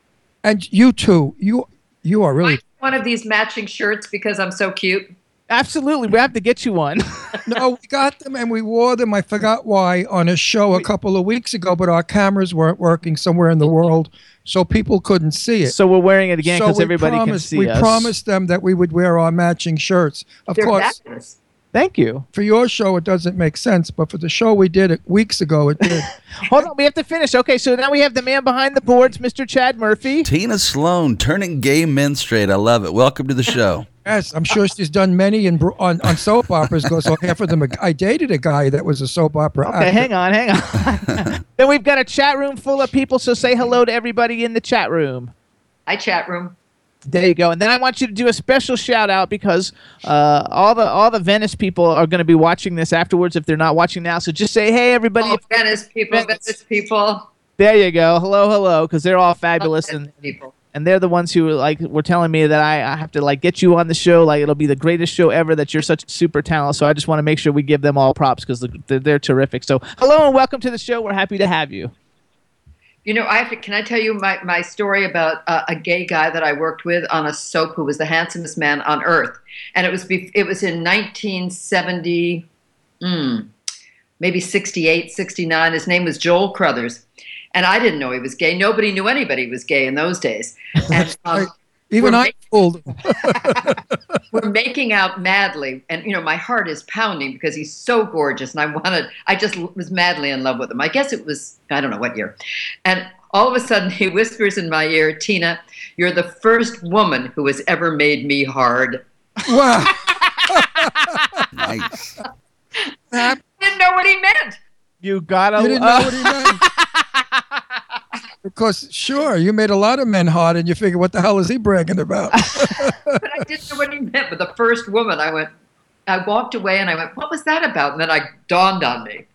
And you too, you you are really One of these matching shirts because I'm so cute. Absolutely, we have to get you one. no, we got them and we wore them. I forgot why on a show a couple of weeks ago, but our cameras weren't working somewhere in the world, so people couldn't see it. so we're wearing it again So because we everybody promised, can see we us. promised them that we would wear our matching shirts. Of They're course, fabulous. Thank you. for your show it doesn't make sense, but for the show we did it weeks ago, it did. Hold on, we have to finish. Okay, so now we have the man behind the boards, Mr. Chad Murphy. Tina Sloan turning gay men straight. I love it. Welcome to the show. yes, I'm sure she's done many in, on on soap operas. Because so half of them, I dated a guy that was a soap opera. Okay, actor. hang on, hang on. then we've got a chat room full of people, so say hello to everybody in the chat room. Hi, chat room. There you go. And then I want you to do a special shout out because uh, all the all the Venice people are going to be watching this afterwards if they're not watching now. So just say, hey, everybody. Oh, Venice people, Venice. Venice people. There you go. Hello, hello, because they're all fabulous and people. and they're the ones who like were telling me that I, I have to like get you on the show. Like it'll be the greatest show ever. That you're such a super talent. So I just want to make sure we give them all props because they're, they're terrific. So hello and welcome to the show. We're happy to have you. You know, I have to, can I tell you my, my story about uh, a gay guy that I worked with on a soap who was the handsomest man on earth, and it was bef- it was in 1970, mm, maybe 68, 69. His name was Joel Crothers, and I didn't know he was gay. Nobody knew anybody was gay in those days. And, um. Even we're I fooled. him. we're making out madly and you know my heart is pounding because he's so gorgeous and i wanted i just was madly in love with him i guess it was i don't know what year and all of a sudden he whispers in my ear tina you're the first woman who has ever made me hard Wow. Nice. i didn't know what he meant You gotta. You didn't know what he meant. Because sure, you made a lot of men hot, and you figure, what the hell is he bragging about? but i didn't know what he meant But the first woman i went i walked away and i went what was that about and then i dawned on me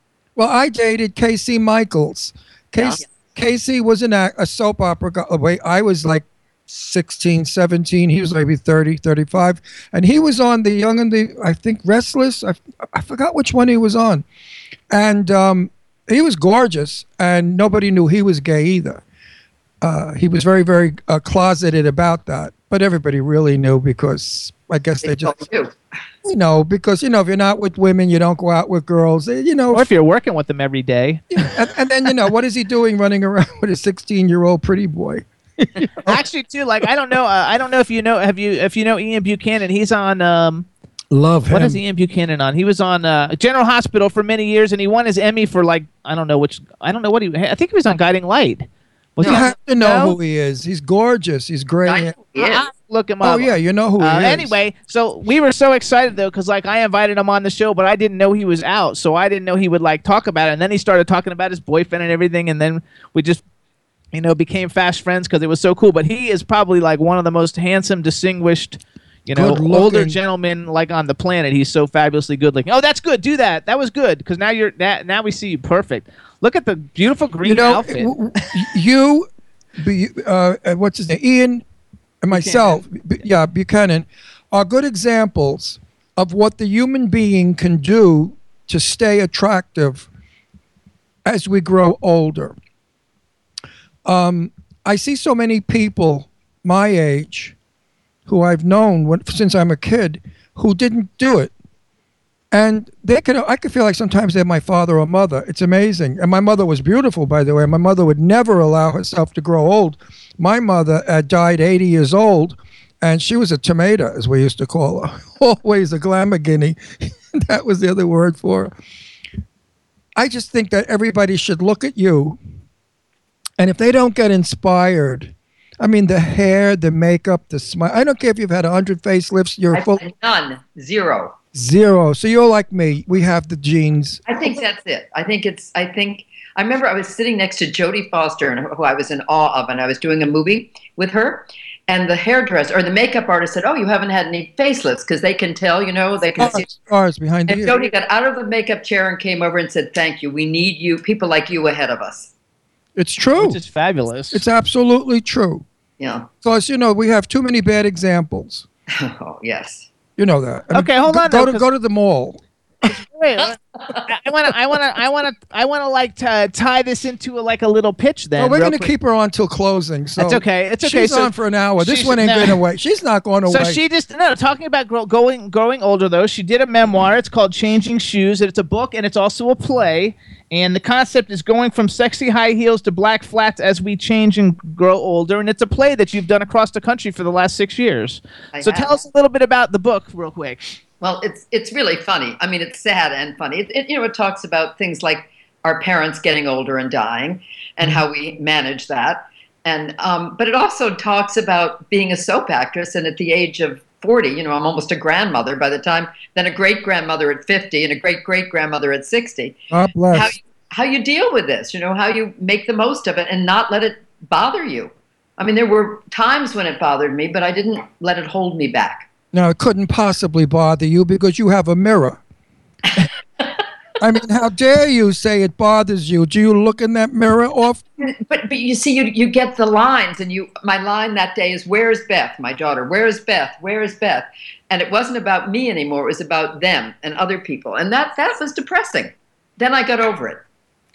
well, I dated Casey Michaels. Casey, Casey was an a soap opera guy. Wait, I was like 16, 17. He was maybe 30, 35. And he was on the Young and the, I think, Restless. I, I forgot which one he was on. And um, he was gorgeous, and nobody knew he was gay either. Uh, he was very, very uh, closeted about that. But everybody really knew because I guess they they just, told you you know, because, you know, if you're not with women, you don't go out with girls. eh, You know, Or if you're working with them every day. and, and then, you know, what is he doing running around with a 16 year old pretty boy? Actually, too, like I don't know. Uh, I don't know if you know. Have you? If you know Ian Buchanan, he's on. Um, Love him. what is Ian Buchanan on? He was on uh, General Hospital for many years, and he won his Emmy for like I don't know which. I don't know what he. I think he was on Guiding Light. Was You have to know No? who he is. He's gorgeous. He's great. I know he. Ah, Look him up. Oh yeah, you know who Uh, he is. anyway, so we were so excited though, because like I invited him on the show, but I didn't know he was out, so I didn't know he would like talk about it. And then he started talking about his boyfriend and everything, and then we just, you know, became fast friends because it was so cool. But he is probably like one of the most handsome, distinguished, you know, older gentlemen like on the planet. He's so fabulously good looking. Oh, that's good. Do that. That was good because now you're that now we see you perfect. Look at the beautiful green you know, outfit. w- you, be, uh, uh, what's his name, Ian, and myself, B- yeah, Buchanan, are good examples of what the human being can do to stay attractive as we grow older. Um, I see so many people my age who I've known when, since I'm a kid who didn't do it. And they could, I could feel like sometimes they're my father or mother. It's amazing. And my mother was beautiful, by the way. My mother would never allow herself to grow old. My mother uh, died 80 years old, and she was a tomato, as we used to call her. Always a Lamborghini. that was the other word for her. I just think that everybody should look at you, and if they don't get inspired, I mean, the hair, the makeup, the smile. I don't care if you've had 100 facelifts, you're I've full had none zero zero. So you're like me. We have the genes. I think that's it. I think it's. I think I remember I was sitting next to Jodie Foster, and who I was in awe of, and I was doing a movie with her, and the hairdresser or the makeup artist said, "Oh, you haven't had any facelifts because they can tell, you know, they can see." Scars, scars behind the And ear. Jodie got out of the makeup chair and came over and said, "Thank you. We need you, people like you, ahead of us." It's true. It's fabulous. It's absolutely true. Yeah. Because you know we have too many bad examples. Oh yes. You know that. I mean, Okay, hold go- on, Go though, to 'cause- go to the mall. Wait, I want to, I want to, I want to, I want to like to tie this into a, like a little pitch. Then Well, we're going to keep her on till closing. So That's okay. It's okay. She's So- on for an hour. This one ain't no. going away. She's not going away. So she just no talking about grow, going growing older though. She did a memoir. It's called Changing Shoes. and It's a book and it's also a play. And the concept is going from sexy high heels to black flats as we change and grow older. And it's a play that you've done across the country for the last six years. I so have. tell us a little bit about the book, real quick. Well, it's it's really funny. I mean, it's sad and funny. It, it, you know, it talks about things like our parents getting older and dying, and how we manage that. And um, but it also talks about being a soap actress, and at the age of forty, you know, I'm almost a grandmother by the time. Then a great grandmother at fifty, and a great great grandmother at sixty. God bless. How how you deal with this? You know, how you make the most of it and not let it bother you. I mean, there were times when it bothered me, but I didn't let it hold me back. Now, it couldn't possibly bother you because you have a mirror. I mean, how dare you say it bothers you? Do you look in that mirror often? But but you see, you you get the lines, and you. My line that day is, "Where's Beth, my daughter? Where's Beth? Where is Beth?" And it wasn't about me anymore; it was about them and other people, and that that was depressing. Then I got over it.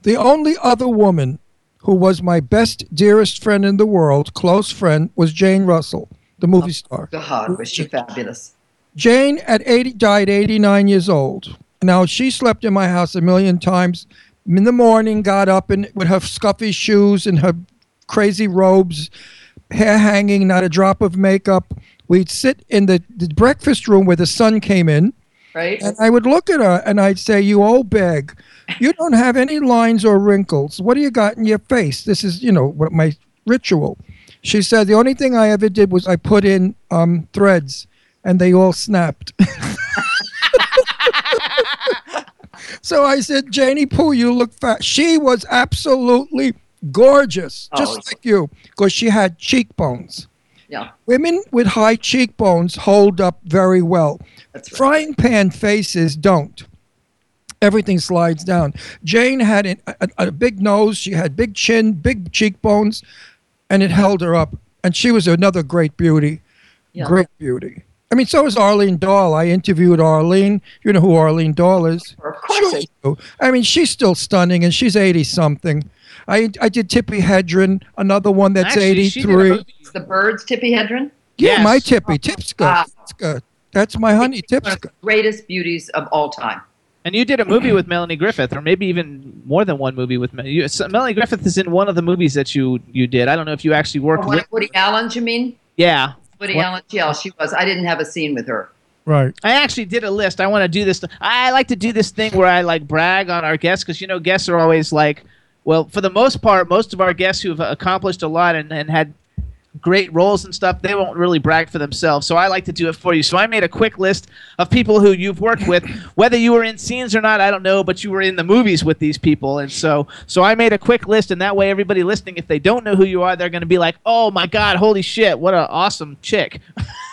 The only other woman who was my best, dearest friend in the world, close friend, was Jane Russell, the movie star. The God, was she fabulous? Jane at 80 died 89 years old. Now she slept in my house a million times. In the morning, got up and with her scuffy shoes and her crazy robes, hair hanging, not a drop of makeup. We'd sit in the, the breakfast room where the sun came in, Right? and I would look at her and I'd say, "You old bag, you don't have any lines or wrinkles. What do you got in your face? This is, you know, what my ritual." She said, "The only thing I ever did was I put in um, threads, and they all snapped." so I said, "Janie Pooh, you look fat." She was absolutely gorgeous, just Oh. like you, because she had cheekbones. Yeah, Women with high cheekbones hold up very well. that's right. Frying pan faces don't. Everything slides down. Jane had an, a, a big nose. She had big chin, big cheekbones, and it held her up. And she was another great beauty. Yeah. Great beauty. I mean, so is Arlene Dahl. I interviewed Arlene. You know who Arlene Dahl is? Of course Sure I you do. I mean, she's still stunning, and she's 80 something. I, I did Tippi Hedren, another one that's Actually, she did a 83. movie- The birds, Tippi Hedren, Yeah, Yes. my Tippy. Tip's good. Ah. Tip's good. That's my honey. Tip's one of the greatest beauties of all time. And you did a movie with Melanie Griffith, or maybe even more than one movie with Mel- you, so Melanie Griffith. Is in one of the movies that you you did. I don't know if you actually worked Oh, one with. of Woody Allen's, you mean? Yeah, Woody What? Allen, yeah, oh, she was. I didn't have a scene with her. Right. I actually did a list. I want to do this. I like to do this thing where I like brag on our guests because you know guests are always like, well, for the most part, most of our guests who've accomplished a lot and, and had great roles and stuff, they won't really brag for themselves. So I like to do it for you. So I made a quick list of people who you've worked with, whether you were in scenes or not, I don't know, but you were in the movies with these people. And so so I made a quick list and that way everybody listening, if they don't know who you are, they're gonna be like, Oh my god, holy shit, what an awesome chick.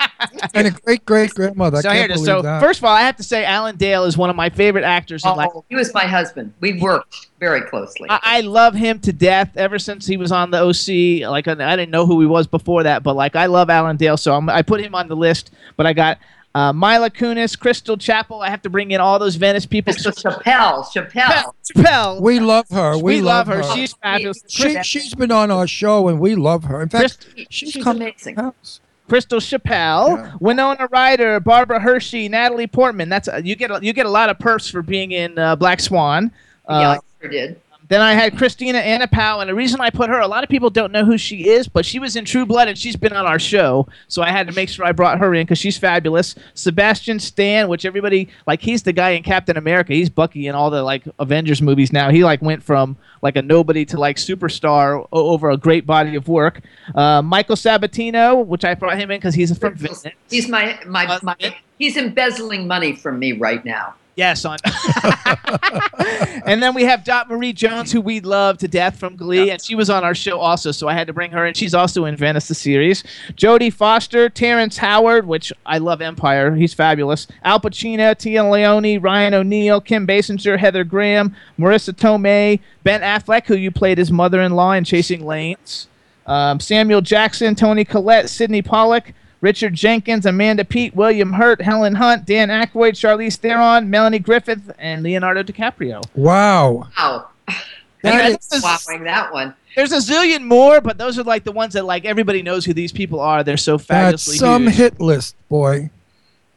And a great great grandmother. I so can't here it is. So that. first of all, I have to say Alan Dale is one of my favorite actors in life. Oh, he was my husband. We worked very closely. I, I love him to death ever since he was on the OC. Like I, I didn't know who he was before that, but like I love Alan Dale, so I'm, I put him on the list. But I got uh, Mila Kunis, Crystal Chappelle. I have to bring in all those Venice people. Mr. Chappelle, Chappelle. Chappelle. we love her. We, We, love her. She's fabulous. she, she's been on our show and we love her. In fact, Chris- she's, she's come to amazing. Our house. Crystal Chappelle, Yeah. Winona Ryder, Barbara Hershey, Natalie Portman. That's uh, you get a, you get a lot of perks for being in uh, Black Swan. yeah, Uh, I sure did. Then I had Kristina Anapau, and the reason I put her, a lot of people don't know who she is, but she was in True Blood and she's been on our show, so I had to make sure I brought her in because she's fabulous. Sebastian Stan, which everybody like, he's the guy in Captain America. He's Bucky in all the like Avengers movies now. He like went from like a nobody to like superstar o- over a great body of work. Uh, Michael Sabatino, which I brought him in because he's from Venice. He's my my, my he's embezzling money from me right now. Yes, on. and then we have Dot Marie Jones, who we love to death from Glee, and she was on our show also, so I had to bring her in. She's also in Venice the series. Jodie Foster, Terrence Howard, which I love Empire, he's fabulous. Al Pacino, Téa Leoni, Ryan O'Neal, Kim Basinger, Heather Graham, Marisa Tomei, Ben Affleck, who you played his mother-in-law in Changing Lanes. Um, Samuel Jackson, Toni Collette, Sydney Pollack, Richard Jenkins, Amanda Peet, William Hurt, Helen Hunt, Dan Aykroyd, Charlize Theron, Melanie Griffith, and Leonardo DiCaprio. Wow. Wow. That That's wowing that one. There's a zillion more, but those are like the ones that like everybody knows who these people are. They're so That's fabulously some huge. hit list, boy.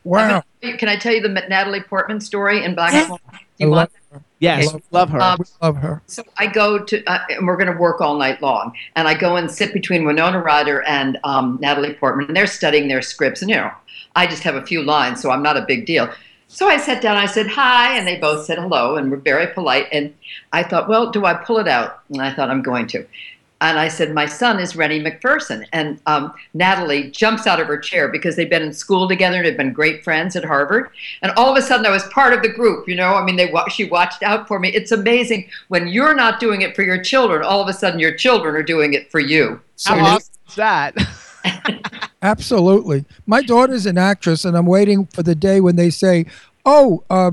Wow. Can I tell you the Natalie Portman story in Black Swan? Do I you love want her. Yes, love her. Um, love her. So I go to, uh, and we're going to work all night long. And I go and sit between Winona Ryder and um, Natalie Portman, and they're studying their scripts. And, you know, I just have a few lines, so I'm not a big deal. So I sat down, I said, hi, and they both said hello and were very polite. And I thought, well, do I pull it out? And I thought, I'm going to. And I said, my son is Rennie McPherson. And um, Natalie jumps out of her chair because they've been in school together and have been great friends at Harvard. And all of a sudden, I was part of the group. You know, I mean, they she watched out for me. It's amazing when you're not doing it for your children. All of a sudden, your children are doing it for you. How you know? awesome is that? Absolutely. My daughter's an actress, and I'm waiting for the day when they say, "Oh, uh,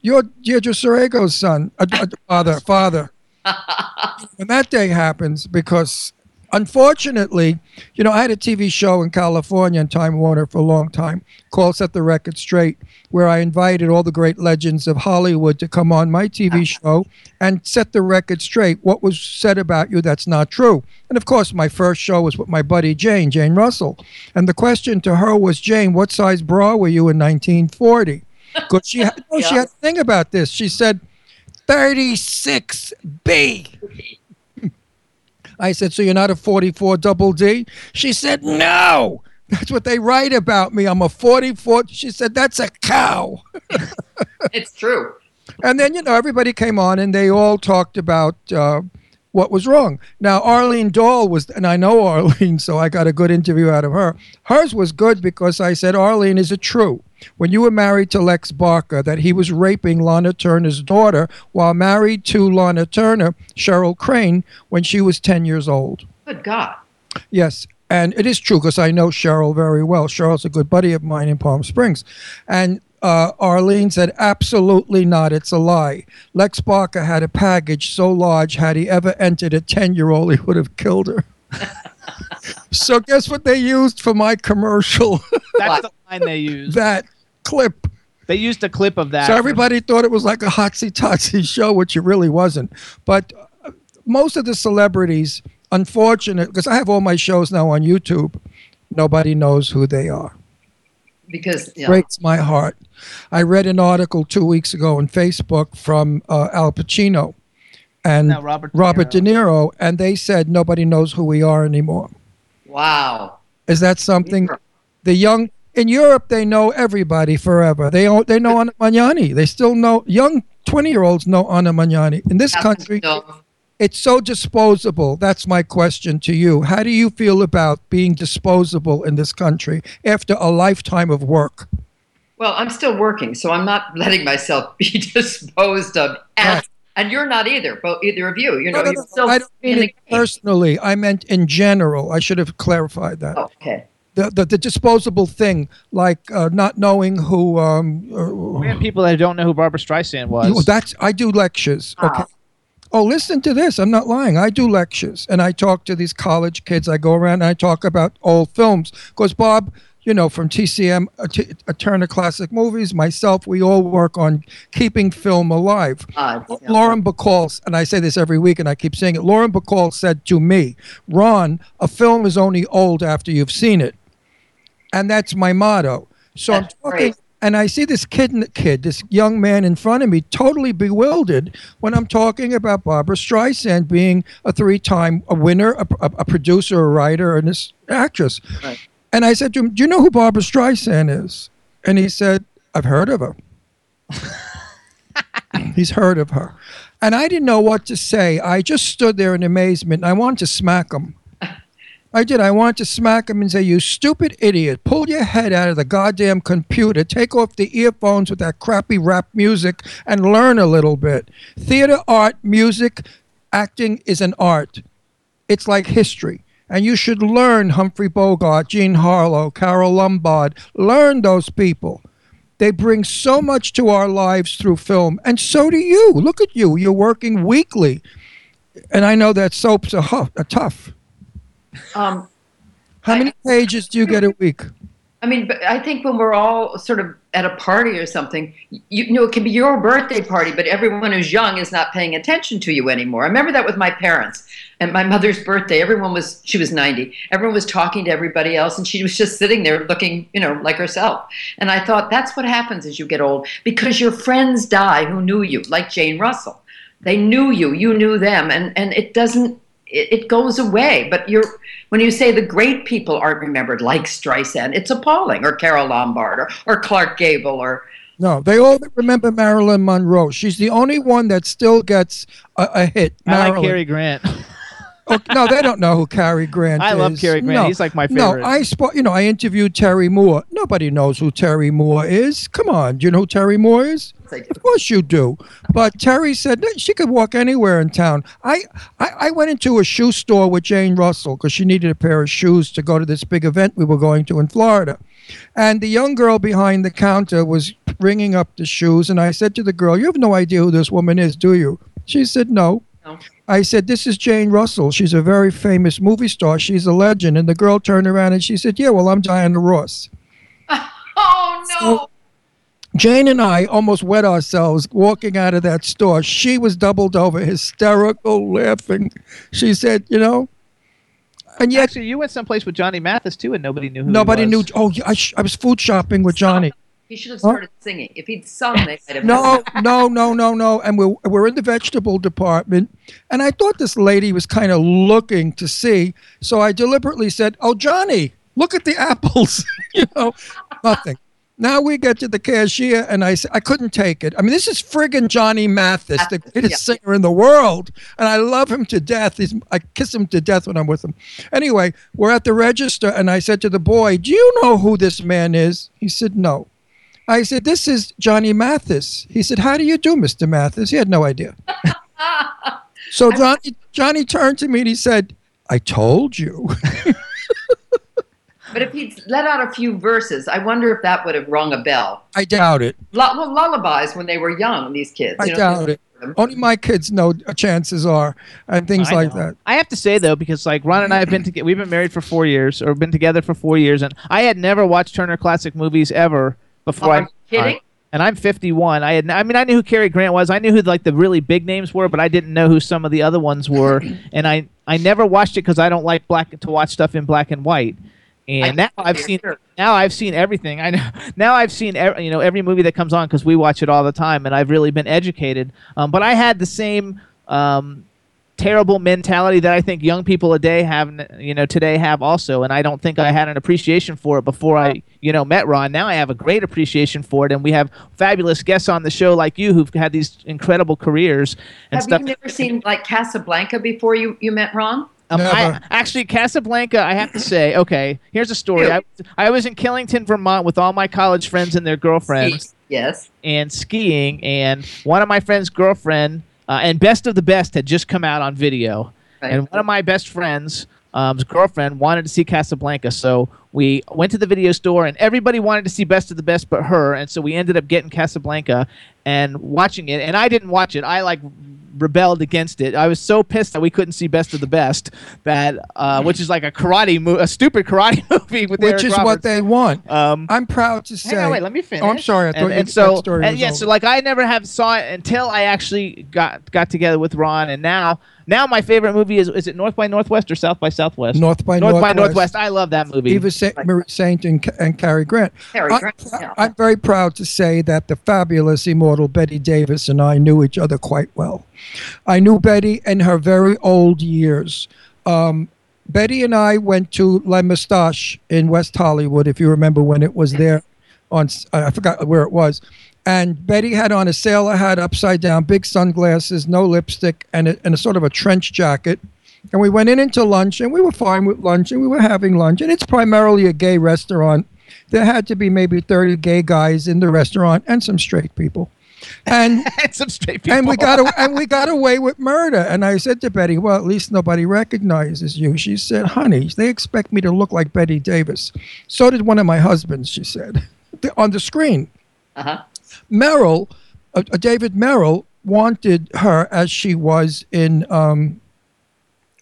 you're Deirdre Sorrego's son, uh, uh, father, father." when that day happens, because unfortunately, you know, I had a TV show in California and Time Warner for a long time called Set the Record Straight, where I invited all the great legends of Hollywood to come on my TV show and set the record straight. What was said about you that's not true. And of course, my first show was with my buddy Jane, Jane Russell. And the question to her was, Jane, what size bra were you in 1940? Because she, had, no, she had a thing about this. She said, 36B. I said, So you're not a 44 double D? She said, No. That's what they write about me. I'm a 44. She said, That's a cow. It's true. And then, you know, everybody came on and they all talked about uh, what was wrong. Now, Arlene Dahl was, and I know Arlene, so I got a good interview out of her. Hers was good because I said, Arlene, is it true? When you were married to Lex Barker, that he was raping Lana Turner's daughter while married to Lana Turner, Cheryl Crane, when she was 10 years old? Good God. Yes, and it is true because I know Cheryl very well. Cheryl's a good buddy of mine in Palm Springs. And uh, Arlene said, absolutely not. It's a lie. Lex Barker had a package so large, had he ever entered a 10 year old, he would have killed her. so, guess what they used for my commercial? That's the line they used. that clip. They used a clip of that. So everybody thought it was like a hotsy totsy show, which it really wasn't. But uh, most of the celebrities, unfortunate, because I have all my shows now on YouTube, nobody knows who they are. Because, know, Breaks my heart. I read an article two weeks ago on Facebook from uh, Al Pacino and No, Robert De Robert De Niro, and they said nobody knows who we are anymore. wow. Is that something? The young in Europe, they know everybody forever. They they know Anna Magnani. They still know young twenty year olds know Anna Magnani. In this country, No, it's so disposable. That's my question to you. How do you feel about being disposable in this country after a lifetime of work? Well, I'm still working, so I'm not letting myself be disposed of. And, Right. and you're not either, both either of you. You know, No, no, you're no, still I don't mean it personally. I meant in general. I should have clarified that. Oh, okay. The, the, the disposable thing, like uh, not knowing who. Um, uh, We have people that don't know who Barbra Streisand was. Well, that's I do lectures. Okay. Oh, listen to this. I'm not lying. I do lectures and I talk to these college kids. I go around and I talk about old films because Bob, you know, from TCM, a Turner Classic Movies, myself, we all work on keeping film alive. Uh, Lauren Bacall, and I say this every week and I keep saying it. Lauren Bacall said to me, Ron, a film is only old after you've seen it. And that's my motto. So I'm talking, great. And I see this kid, kid, this young man in front of me, totally bewildered when I'm talking about Barbra Streisand being a three-time a winner, a, a, a producer, a writer, and this actress. Right. And I said to him, "Do you know who Barbra Streisand is?" And he said, "I've heard of her." He's heard of her, and I didn't know what to say. I just stood there in amazement. I wanted to smack him. I did. I wanted to smack him and say, "You stupid idiot! Pull your head out of the goddamn computer. Take off the earphones with that crappy rap music and learn a little bit. Theater, art, music, acting is an art. It's like history." And you should learn Humphrey Bogart, Jean Harlow, Carole Lombard. Learn those people. They bring so much to our lives through film, and so do you. Look at you. You're working weekly. And I know that soaps are, tough. Um, How many pages do you get a week? I mean, but I think when we're all sort of at a party or something, you, you know, it can be your birthday party, but everyone who's young is not paying attention to you anymore. I remember that with my parents and my mother's birthday. Everyone was, she was 90. Everyone was talking to everybody else, and she was just sitting there looking, you know, like herself. And I thought that's what happens as you get old because your friends die who knew you, like Jane Russell. They knew you, you knew them, and, and it doesn't it, it goes away. But you're when you say the great people aren't remembered, like Streisand, it's appalling, or Carole Lombard, or, or Clark Gable, or No, they all remember Marilyn Monroe. She's the only one that still gets a, a hit. I like Cary Grant. Oh, no, they don't know who Cary Grant I is. I love Cary Grant. No, He's like my favorite. No. I spoke. You know, I interviewed Terry Moore. Nobody knows who Terry Moore is. Come on, do you know who Terry Moore is? Of course you do. But Terry said that she could walk anywhere in town. I, I, I went into a shoe store with Jane Russell because she needed a pair of shoes to go to this big event we were going to in Florida. And the young girl behind the counter was ringing up the shoes. And I said to the girl, You have no idea who this woman is, do you? She said, No. No. I said, This is Jane Russell. She's a very famous movie star. She's a legend. And the girl turned around and she said, Yeah, well, I'm Diana Ross. oh no. Jane and I almost wet ourselves walking out of that store. She was doubled over, hysterical, laughing. She said, You know, and yet Actually, you went someplace with Johnny Mathis too, and nobody knew who. he nobody was. knew. Oh, I, sh- I was food shopping with Johnny. Oh, He should have Huh? started singing. If he'd sung, they might have. No, no, no, no, no. And we're, we're in the vegetable department. And I thought this lady was kind of looking to see. So I deliberately said, Oh, Johnny, look at the apples. you know, nothing. Now we get to the cashier, and I I couldn't take it. I mean, this is friggin' Johnny Mathis, the greatest singer in the world. And I love him to death. He's, I kiss him to death when I'm with him. Anyway, we're at the register, and I said to the boy, Do you know who this man is? He said, No. I said, This is Johnny Mathis. He said, How do you do, Mr. Mathis? He had no idea. so Johnny Johnny turned to me and he said, I told you. But if he'd let out a few verses, I wonder if that would have rung a bell. I doubt it. Lu- well, lullabies when they were young, these kids. I you know, doubt it. Only my kids know uh, chances are and things I like know. that. I have to say though, because like Ron and I have been together, we've been married for four years, or been together for four years, and I had never watched Turner Classic Movies ever before. Oh, I you kidding? And I'm 51. I had, I mean, I knew who Cary Grant was. I knew who like the really big names were, but I didn't know who some of the other ones were. and I, I never watched it because I don't like black to watch stuff in black and white. And now I've seen, now I've seen everything. I know now I've seen ev- you know every movie that comes on because we watch it all the time, and I've really been educated. Um, but I had the same um, terrible mentality that I think young people a day have, you know, today have also. And I don't think I had an appreciation for it before I, you know, met Ron. Now I have a great appreciation for it, and we have fabulous guests on the show like you who've had these incredible careers and Have stuff. you never seen like Casablanca before you, you met Ron? Um, I, actually, Casablanca, I have to say, okay, here's a story. I, I was in Killington, Vermont with all my college friends and their girlfriends. Yes. And skiing, and one of my friend's girlfriend uh, and Best of the Best had just come out on video. Right. And one of my best friends' um, girlfriend wanted to see Casablanca. So we went to the video store, and everybody wanted to see Best of the Best but her. And so we ended up getting Casablanca and watching it. And I didn't watch it. I like rebelled against it. I was so pissed that we couldn't see Best of the Best that uh, which is like a karate movie, a stupid karate movie with Which Eric is what they want. Um, I'm proud to say. Hang on, wait, let me finish. Oh, I'm sorry. I thought and, you, and so, that story and yeah, over. so like I never have saw it until I actually got got together with Ron, and now now my favorite movie is is it North by Northwest or South by Southwest? North by North by Northwest. Northwest. I love that movie. Eva Saint, Marie Saint and, Ca- and Cary Grant. Cary I- Grant, yeah. I'm very proud to say that the fabulous, immortal Bette Davis and I knew each other quite well. I knew Bette in her very old years. Um, Bette and I went to La Moustache in West Hollywood, if you remember when it was there. On I forgot where it was. And Bette had on a sailor hat upside down, big sunglasses, no lipstick, and a, and a sort of a trench jacket. And we went in into lunch, and we were fine with lunch, and we were having lunch. And it's primarily a gay restaurant. There had to be maybe 30 gay guys in the restaurant and some straight people. And and some straight people. and we got a, and we got away with murder. And I said to Bette, "Well, at least nobody recognizes you." She said, "Honey, they expect me to look like Bette Davis." So did one of my husbands. She said, The- on the screen. Uh-huh. Merrill, uh, uh, David Merrill, wanted her as she was in um,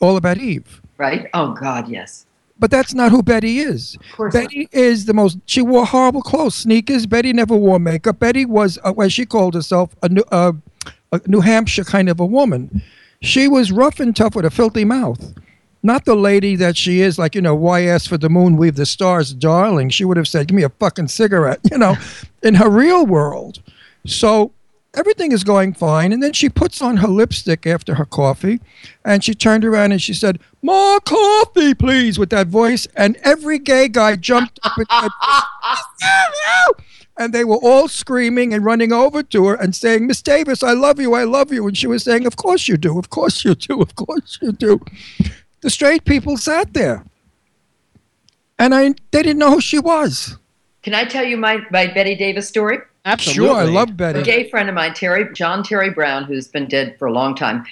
All About Eve. Right? Oh God, yes. But that's not who Bette is. course not. Bette is the most. She wore horrible clothes, sneakers. Bette never wore makeup. Bette was, uh, well, she called herself a New, uh, a New Hampshire kind of a woman. She was rough and tough with a filthy mouth. Not the lady that she is, like, you know, why ask for the moon, weave the stars, darling? She would have said, give me a fucking cigarette, you know, in her real world. So everything is going fine. And then she puts on her lipstick after her coffee and she turned around and she said, More coffee, please, with that voice. And every gay guy jumped up and said, and they were all screaming and running over to her and saying, Miss Davis, I love you, I love you. And she was saying, Of course you do, of course you do, of course you do. The straight people sat there. And I they didn't know who she was. Can I tell you my, my Bette Davis story? Sure, I love Bette. A gay friend of mine, Terry John Terry Brown, who's been dead for a long time,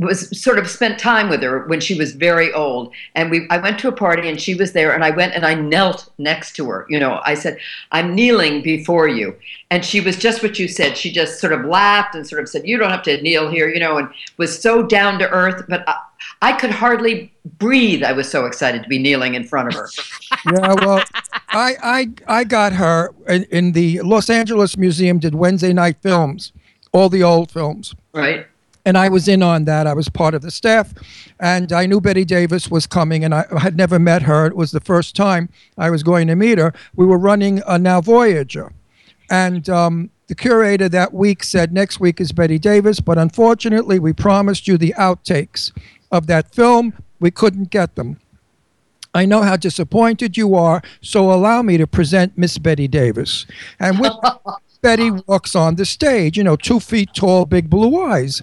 was sort of spent time with her when she was very old. And we I went to a party and she was there and I went and I knelt next to her. You know, I said, I'm kneeling before you. And she was just what you said. She just sort of laughed and sort of said, You don't have to kneel here, you know, and was so down to earth. But I, I could hardly breathe. I was so excited to be kneeling in front of her. yeah, well, I, I I got her in, in the Los Angeles Museum did Wednesday night films, all the old films. Right. And I was in on that. I was part of the staff, and I knew Bette Davis was coming, and I had never met her. It was the first time I was going to meet her. We were running a Now Voyager, and um, the curator that week said next week is Bette Davis, but unfortunately, we promised you the outtakes of that film. We couldn't get them. I know how disappointed you are, so allow me to present Miss Bette Davis. And with Bette walks on the stage, you know, two feet tall, big blue eyes,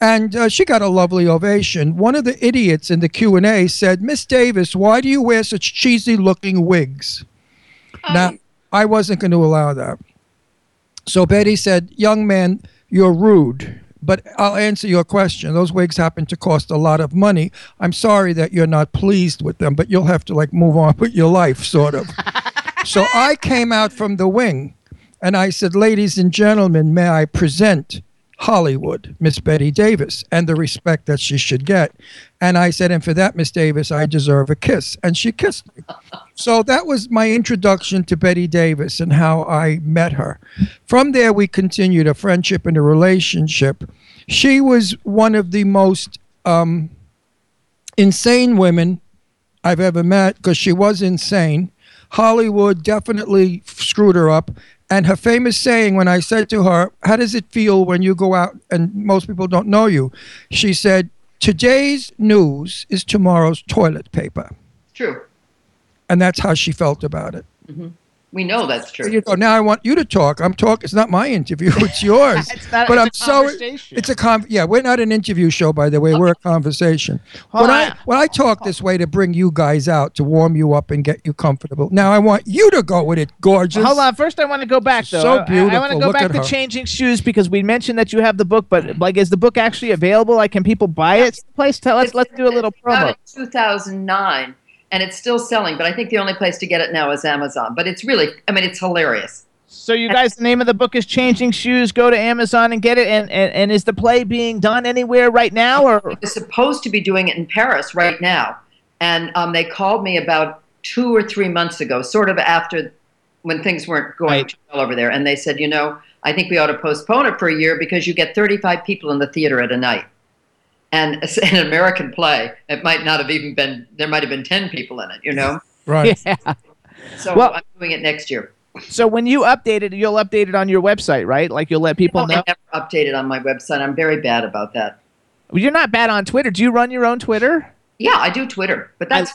and uh, she got a lovely ovation. One of the idiots in the Q and A said, "Miss Davis, why do you wear such cheesy-looking wigs?" Now, I wasn't going to allow that. So Bette said, "Young man, you're rude." But I'll answer your question. Those wigs happen to cost a lot of money. I'm sorry that you're not pleased with them, but you'll have to like move on with your life, sort of. so I came out from the wing and I said, Ladies and gentlemen, may I present Hollywood, Miss Bette Davis, and the respect that she should get. And I said, And for that, Miss Davis, I deserve a kiss. And she kissed me. So that was my introduction to Bette Davis and how I met her. From there, we continued a friendship and a relationship. She was one of the most um, insane women I've ever met because she was insane. Hollywood definitely screwed her up. And her famous saying, when I said to her, How does it feel when you go out and most people don't know you? She said, Today's news is tomorrow's toilet paper. True. And that's how she felt about it. Mm-hmm. We know that's true. You know, now I want you to talk. I'm talking. It's not my interview. It's yours. It's not- but it's I'm a so. conversation. It's a con. Yeah, we're not an interview show, by the way. We're a conversation. Hold when I when I talk this way to bring you guys out to warm you up and get you comfortable. Now I want you to go with it, gorgeous. Hold on. First, I want to go back though. So I- I, want to go Look back to her. changing shoes because we mentioned that you have the book, but like, is the book actually available? Like, can people buy it? Place. Tell us. Let's do a little It's promo. 2009, and it's still selling. But I think the only place to get it now is Amazon. But it's really, I mean, it's hilarious. So you guys, the name of the book is Changing Shoes. Go to Amazon and get it. And and, and is the play being done anywhere right now or? They're supposed to be doing it in Paris right now, and um, they called me about two or three months ago, sort of after when things weren't going Right. too well over there, and they said, you know, I think we ought to postpone it for a year because you get 35 people in the theater at a night. And an American play, it might not have even been, there might have been 10 people in it, you know? right. Yeah. So Well- I'm doing it next year. So when you update it, you'll update it on your website, right? Like you'll let people I know. never updated on my website. I'm very bad about that. You're not bad on Twitter. Do you run your own Twitter? Yeah, I do Twitter, but that's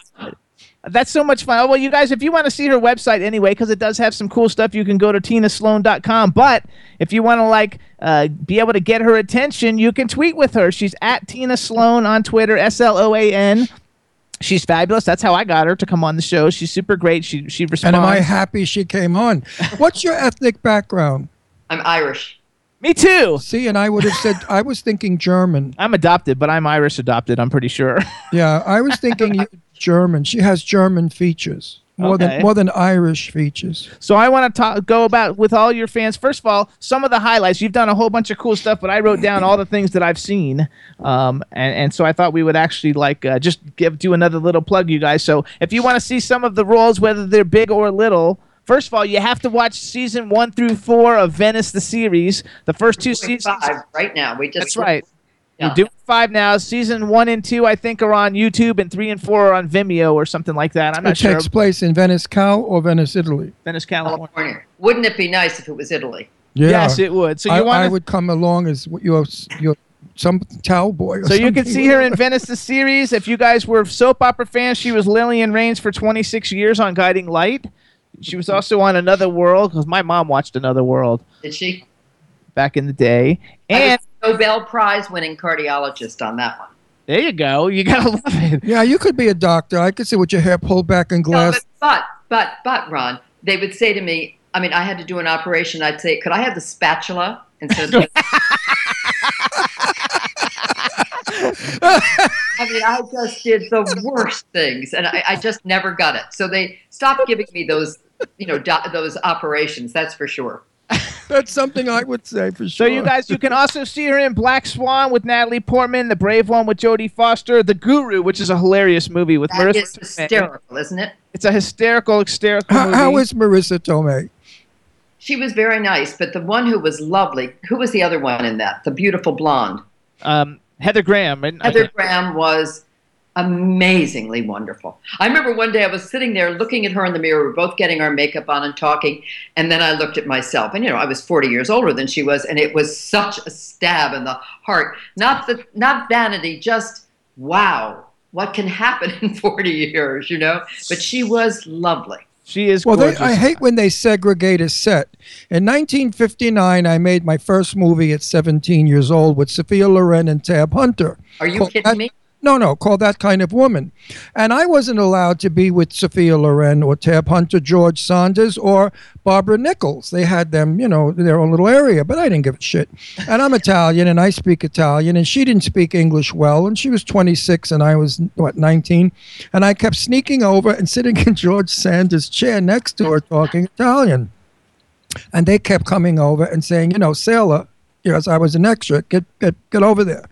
That's so much fun. Oh, well, you guys, if you want to see her website anyway, because it does have some cool stuff, you can go to tinasloan.com. But if you want to like uh, be able to get her attention, you can tweet with her. She's at Tina Sloan on Twitter, S L O A N. She's fabulous. That's how I got her to come on the show. She's super great. She she responds. And am I happy she came on? What's your ethnic background? I'm Irish. Me too. See, and I would have said I was thinking German. I'm adopted, but I'm Irish adopted. I'm pretty sure. Yeah, I was thinking you- German. She has German features more Okay. than more than Irish features. So I want to talk, go about with all your fans. First of all, some of the highlights. You've done a whole bunch of cool stuff, but I wrote down all the things that I've seen, um, and and so I thought we would actually like uh, just give do another little plug, you guys. So if you want to see some of the roles, whether they're big or little. First of all, you have to watch season one through four of Venice, the series. The first two Doing seasons. five right now. We just That's right. Yeah. We're doing five now. Season one and two, I think, are on YouTube, and three and four are on Vimeo or something like that. I'm It not sure. It takes place in Venice, Cal, or Venice, Italy. Venice, California. California. Wouldn't it be nice if it was Italy? Yeah. Yes, it would. So you I, want I would come along as your your some towel boy. Or So you can see her in Venice the series. If you guys were soap opera fans, she was Lillian Raines for 26 years on Guiding Light. She was also on Another World because my mom watched Another World Did she? back in the day. I And was Nobel Prize winning cardiologist on that one. there you go. You gotta love it. Yeah, you could be a doctor. I could see with your hair pulled back and No, glass. but, but but but Ron, they would say to me, I mean, I had to do an operation. I'd say, could I have the spatula instead of? the-" I mean, I just did the worst things, and I, I just never got it. So they stopped giving me those, you know, do- those operations. That's for sure. That's something I would say for sure. So you guys, you can also see her in Black Swan with Natalie Portman, The Brave One with Jodie Foster, The Guru, which is a hilarious movie with That Marisa. is Tomei. hysterical, isn't it? It's a hysterical, hysterical How, movie. how is Marisa Tomei? She was very nice, but the one who was lovely, who was the other one in that? The beautiful blonde. um, Heather Graham. Heather Graham was amazingly wonderful. I remember one day I was sitting there looking at her in the mirror. We were both getting our makeup on and talking. And then I looked at myself. And, you know, I was 40 years older than she was. And it was such a stab in the heart. Not, the, not vanity, just wow, what can happen in 40 years, you know? But she was lovely. She is Well, they. I hate when they segregate a set. In 1959, I made my first movie at 17 years old with Sophia Loren and Tab Hunter. Are you Called kidding that- me? No, no, call That Kind of Woman. And I wasn't allowed to be with Sophia Loren or Tab Hunter, George Sanders, or Barbara Nichols. They had them, you know, their own little area, but I didn't give a shit. And I'm Italian and I speak Italian, and she didn't speak English well, and she was 26 and I was, what, 19. And I kept sneaking over and sitting in George Sanders' chair next to her talking Italian. And they kept coming over and saying, you know, sailor, yes, I was an extra, get, get, get over there.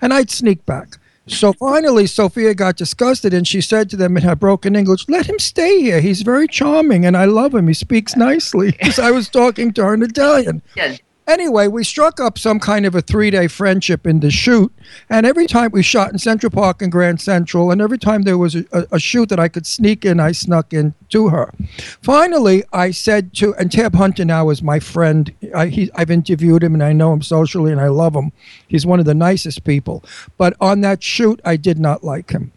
And I'd sneak back. So finally, Sophia got disgusted and she said to them in her broken English, Let him stay here. He's very charming and I love him. He speaks nicely. Because I was talking to her in Italian. Yeah. Anyway, we struck up some kind of a three day friendship in the shoot. And every time we shot in Central Park and Grand Central, and every time there was a, a, a shoot that I could sneak in, I snuck in to her. Finally, I said to, and Tab Hunter now is my friend. I, he, I've interviewed him and I know him socially and I love him. He's one of the nicest people. But on that shoot, I did not like him.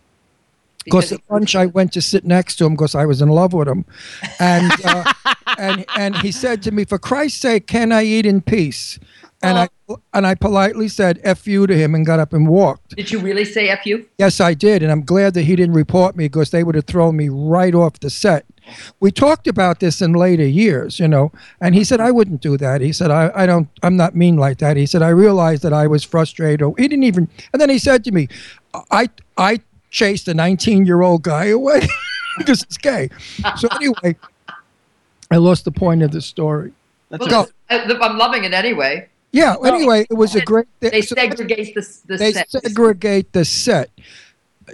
Because at lunch I went to sit next to him because I was in love with him, and uh, and and he said to me, "For Christ's sake, can I eat in peace?" And I and I politely said "f you" to him and got up and walked. Did you really say F you? Yes, I did, and I'm glad that he didn't report me because they would have thrown me right off the set. We talked about this in later years, you know, and he said I wouldn't do that. He said I, I don't I'm not mean like that. He said I realized that I was frustrated. He didn't even and then he said to me, I I chased a 19 year old guy away because it's gay. So anyway, I lost the point of the story. Well, No, I- I'm loving it anyway. yeah. Anyway, it was a great. They so- segregate the, the they set. segregate the set.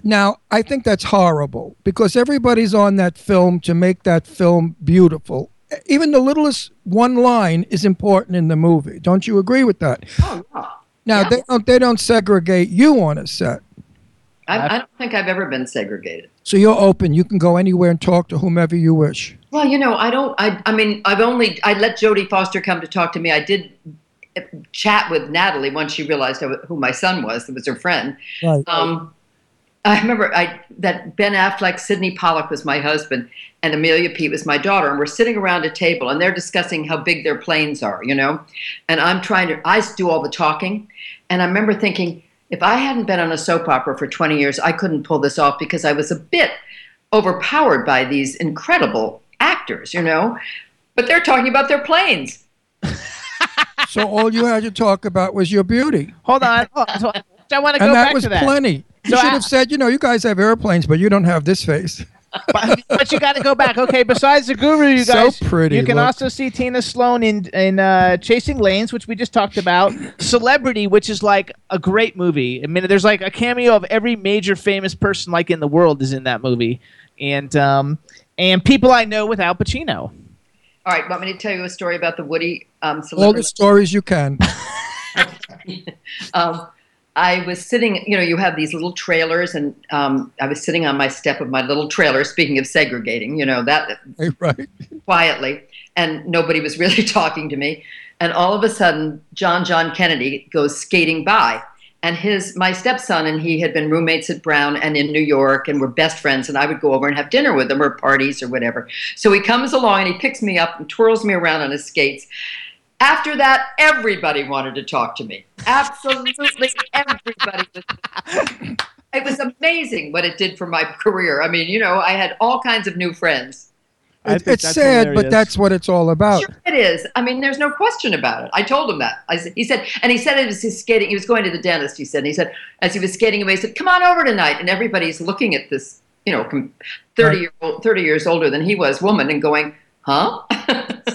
Now, I think that's horrible because everybody's on that film to make that film beautiful. Even the littlest one line is important in the movie. Don't you agree with that? Oh, no. Now they don't they don't segregate you on a set. I, I don't think I've ever been segregated. So you're open. You can go anywhere and talk to whomever you wish. Well, you know, I don't. I, I mean, I've only. I let Jodie Foster come to talk to me. I did uh, chat with Natalie once she realized who my son was. That was her friend. Right. Um, I remember I that Ben Affleck, Sydney Pollack was my husband, and Amelia Peet was my daughter, and we're sitting around a table, and they're discussing how big their planes are, you know, and I'm trying to I do all the talking, and I remember thinking if I hadn't been on a soap opera for 20 years, I couldn't pull this off because I was a bit overpowered by these incredible actors, you know, but they're talking about their planes. So all you had to talk about was your beauty. Hold on. Hold on, hold on. I want to go and that back was to that. plenty. You So should I- have said, you know, you guys have airplanes, but you don't have this face. But, but you got to go back. Okay, besides the Guru, you So guys, pretty, You can look. also see Tina Sloan in in uh, Changing Lanes, which we just talked about. Celebrity, which is like a great movie. I mean, there's like a cameo of every major famous person like in the world is in that movie, and um, and people I know with Al Pacino. All right, want me to tell you a story about the Woody um, All the stories you can. um, I was sitting, you know, you have these little trailers, and um, I was sitting on my step of my little trailer. Speaking of segregating, you know that right. quietly, and nobody was really talking to me. And all of a sudden, John John Kennedy goes skating by, and his my stepson and he had been roommates at Brown and in New York, and were best friends. And I would go over and have dinner with them or parties or whatever. So he comes along and he picks me up and twirls me around on his skates. After that, everybody wanted to talk to me. Absolutely everybody. Was, it was amazing what it did for my career. I mean, you know, I had all kinds of new friends. It- it's that's sad, but that's what it's all about. Sure it is. I mean, there's no question about it. I told him that. I said, he said, and he said it was his skating. He was going to the dentist. He said, and he said, as he was skating away, he said, "Come on over tonight." And everybody's looking at this, you know, com- thirty year old, thirty years older than he was, woman, and going, "Huh?"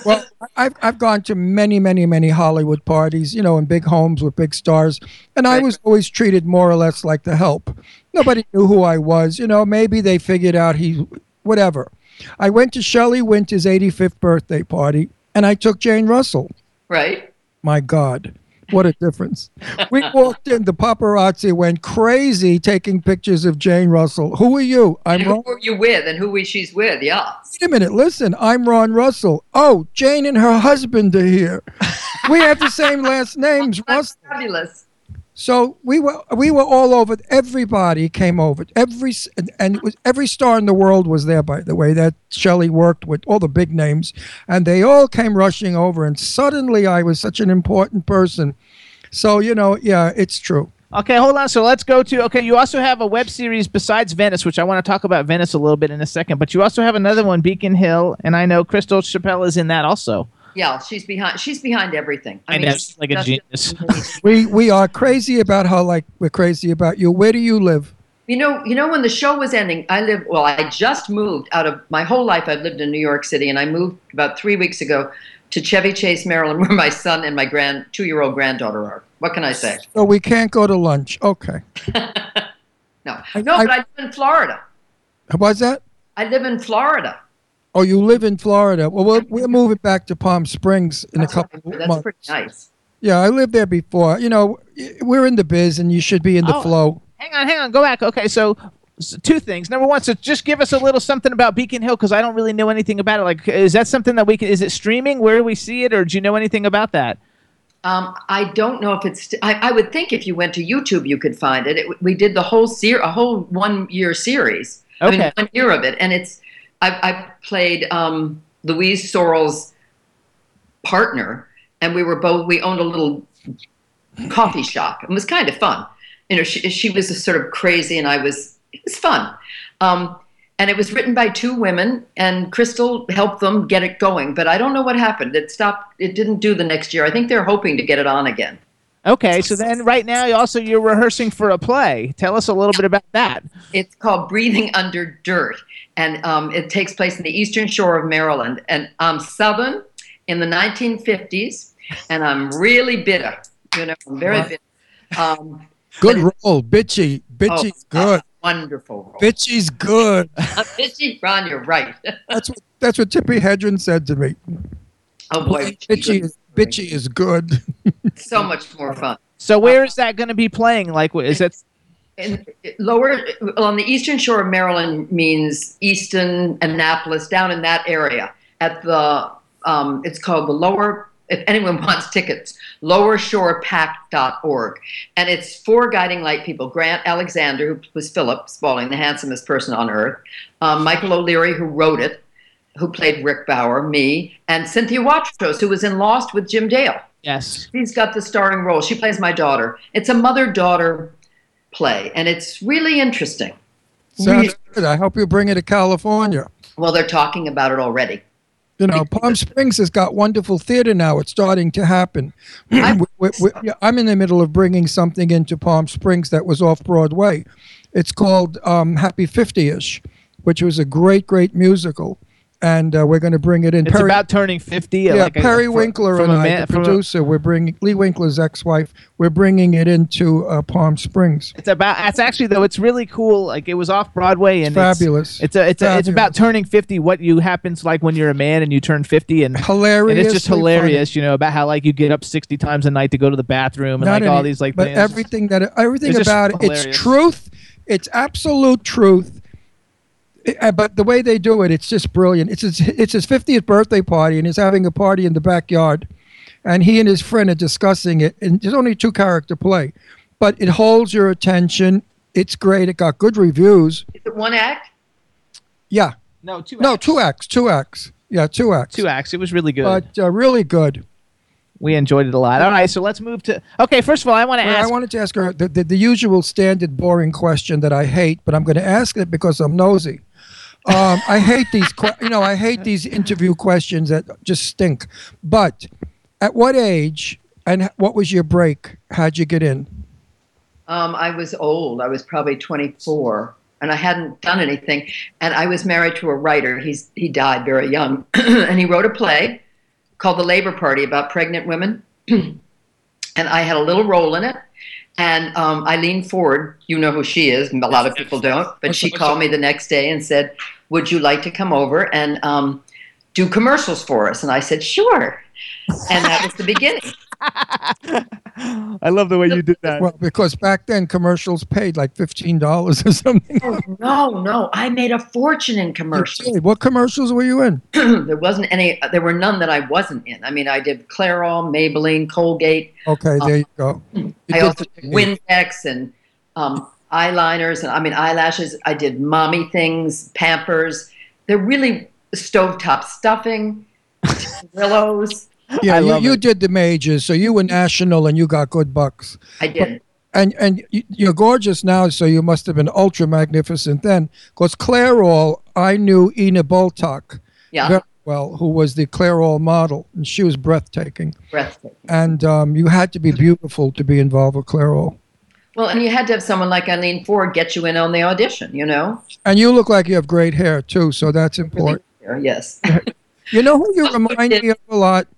Well, I've I've gone to many, many, many Hollywood parties, you know, in big homes with big stars, and I was always treated more or less like the help. Nobody knew who I was, you know. Maybe they figured out he, whatever. I went to Shelley Winters' 85th birthday party, and I took Jane Russell. right? My God, what a difference! We walked in, the paparazzi went crazy taking pictures of Jane Russell. Who are you? I'm And who Ron. were you with, and who was she's with? Yeah. Wait a minute, listen, I'm Ron Russell. Oh, Jane and her husband are here. We have the same last names, Russell. Fabulous. So we were we were all over. Everybody came over. Every and, and was every star in the world was there. By the way, that Shelley worked with all the big names, and they all came rushing over. And suddenly, I was such an important person. So you know, yeah, it's true. Okay, hold on. So let's go to. Okay, you also have a web series besides Venice, which I want to talk about Venice a little bit in a second. But you also have another one, Beacon Hill, and I know Crystal Chappelle is in that also. Yeah, she's behind. She's behind everything. I know, she's she's like a genius. We we are crazy about how like we're crazy about you. Where do you live? You know, you know when the show was ending, I lived. Well, I just moved out of my whole life. I've lived in New York City, and I moved about three weeks ago to Chevy Chase, Maryland, where my son and my grand two-year-old granddaughter are. What can I say? So we can't go to lunch. Okay. No, I- no, I- but I live in Florida. What's that? I live in Florida. Oh, you live in Florida. Well, we're, we're moving back to Palm Springs in That's, a couple what- that's months. pretty nice. Yeah, I lived there before. You know, we're in the biz, and you should be in the Oh. flow. Hang on, hang on. Go back. Okay, so, s two things. Number one, so just give us a little something about Beacon Hill because I don't really know anything about it. Like, is that something that we can? Is it streaming? Where do we see it, or do you know anything about that? Um, I don't know if it's. I, I would think if you went to YouTube, you could find it. it we did the whole ser- a whole one year series. I mean, Okay. one year of it, and it's. I, I played um, Louise Sorel's partner, and we were both. We owned a little coffee shop. It was kind of fun. You know, she she was sort of crazy, and I was. It was fun. Um, and it was written by two women, and Crystal helped them get it going. But I don't know what happened. It stopped. It didn't do the next year. I think they're hoping to get it on again. Okay, so then right now, you also you're rehearsing for a play. Tell us a little bit about that. It's called Breathing Under Dirt, and um, it takes place in the eastern shore of Maryland. And I'm Southern in the 1950s, and I'm really bitter. You know, I'm very Wow. bitter. Um, Good role, bitchy. Bitchy's oh, good. wonderful role. Bitchy's good. bitchy, Ron, you're right. That's what that's what Tippi Hedren said to me. Oh boy, Bitchy is bitchy is good. so much more fun. So where is that going to be playing? Like, is it? in lower on the eastern shore of Maryland means Easton, Annapolis, down in that area. At the um, it's called the Lower if anyone wants tickets, lowershorepact.org. And it's for guiding light people. Grant Aleksander, who was Philip Spaulding, the handsomest person on earth, um, Michael O'Leary, who wrote it, who played Rick Bauer, me, and Cynthia Watros, who was in Lost with Jim Dale. Yes. She's got the starring role. She plays my daughter. It's a mother daughter play, and it's really interesting. Sounds good. I hope you bring it to California. Well, they're talking about it already. You know, Palm Springs has got wonderful theater now. It's starting to happen. We- we- we- I'm in the middle of bringing something into Palm Springs that was off Broadway. It's called um, Happy 50 ish, which was a great, great musical. And uh, we're going to bring it in. It's about turning 50. yeah, like Perry fr- Winkler from and a I, man- the from a- producer, we're bringing Lee Winkler's ex-wife. We're bringing it into uh, Palm Springs. It's about. It's actually though. It's really cool. Like it was off Broadway and it's- fabulous. It's a. It's a. It's about turning fifty. What you happens like when you're a man and you turn fifty and Hilarious. And it's just hilarious, you know, about how like you get up sixty times a night to go to the bathroom and Not like all these like but things. everything that everything It's about it it's truth it's absolute truth but the way they do it it's just brilliant it's his, it's his 50th birthday party and he's having a party in the backyard and he and his friend are discussing it and there's only two character play but it holds your attention it's great it got good reviews Is it one act? yeah no two no two acts two acts yeah two acts Two acts. It was really good. but uh, really good we enjoyed it a lot. All right, so let's move to. Okay, first of all, I want to Well, ask. I wanted to ask her the, the, the usual standard boring question that I hate, but I'm going to ask it because I'm nosy. Um, I hate these, que- you know, I hate these interview questions that just stink. But at what age and what was your break? How'd you get in? Um, I was old. I was probably 24, and I hadn't done anything. And I was married to a writer. He's he died very young, and he wrote a play called The Labor Party about pregnant women. and I had a little role in it. And um, Eileen Ford, you know who she is, a lot of people don't, but she called me the next day and said, "Would you like to come over and um, do commercials for us?" And I said, "Sure." And that was the beginning. I love the way you did that. Well, because back then commercials paid like fifteen dollars or something. No, no, I made a fortune in commercials. What commercials were you in? there wasn't any. There were none that I wasn't in. I mean, I did Clairol, Maybelline, Colgate. Okay, there you go. You I did also did Windex and um, eyeliners, and I mean eyelashes. I did mommy things, Pampers. They're really stovetop stuffing, Willows. Yeah, you, you did the majors, so you were national and you got good bucks. I did. and and you're gorgeous now, so you must have been ultra magnificent then. Because Clairol, I knew Ina Boltok Yeah, very well, who was the Clairol model, and she was breathtaking. breathtaking. And um, you had to be beautiful to be involved with Clairol. Well, and you had to have someone like Eileen Ford get you in on the audition. You know. And you look like you have great hair too, so that's important. Yes. You know who you remind me of a lot?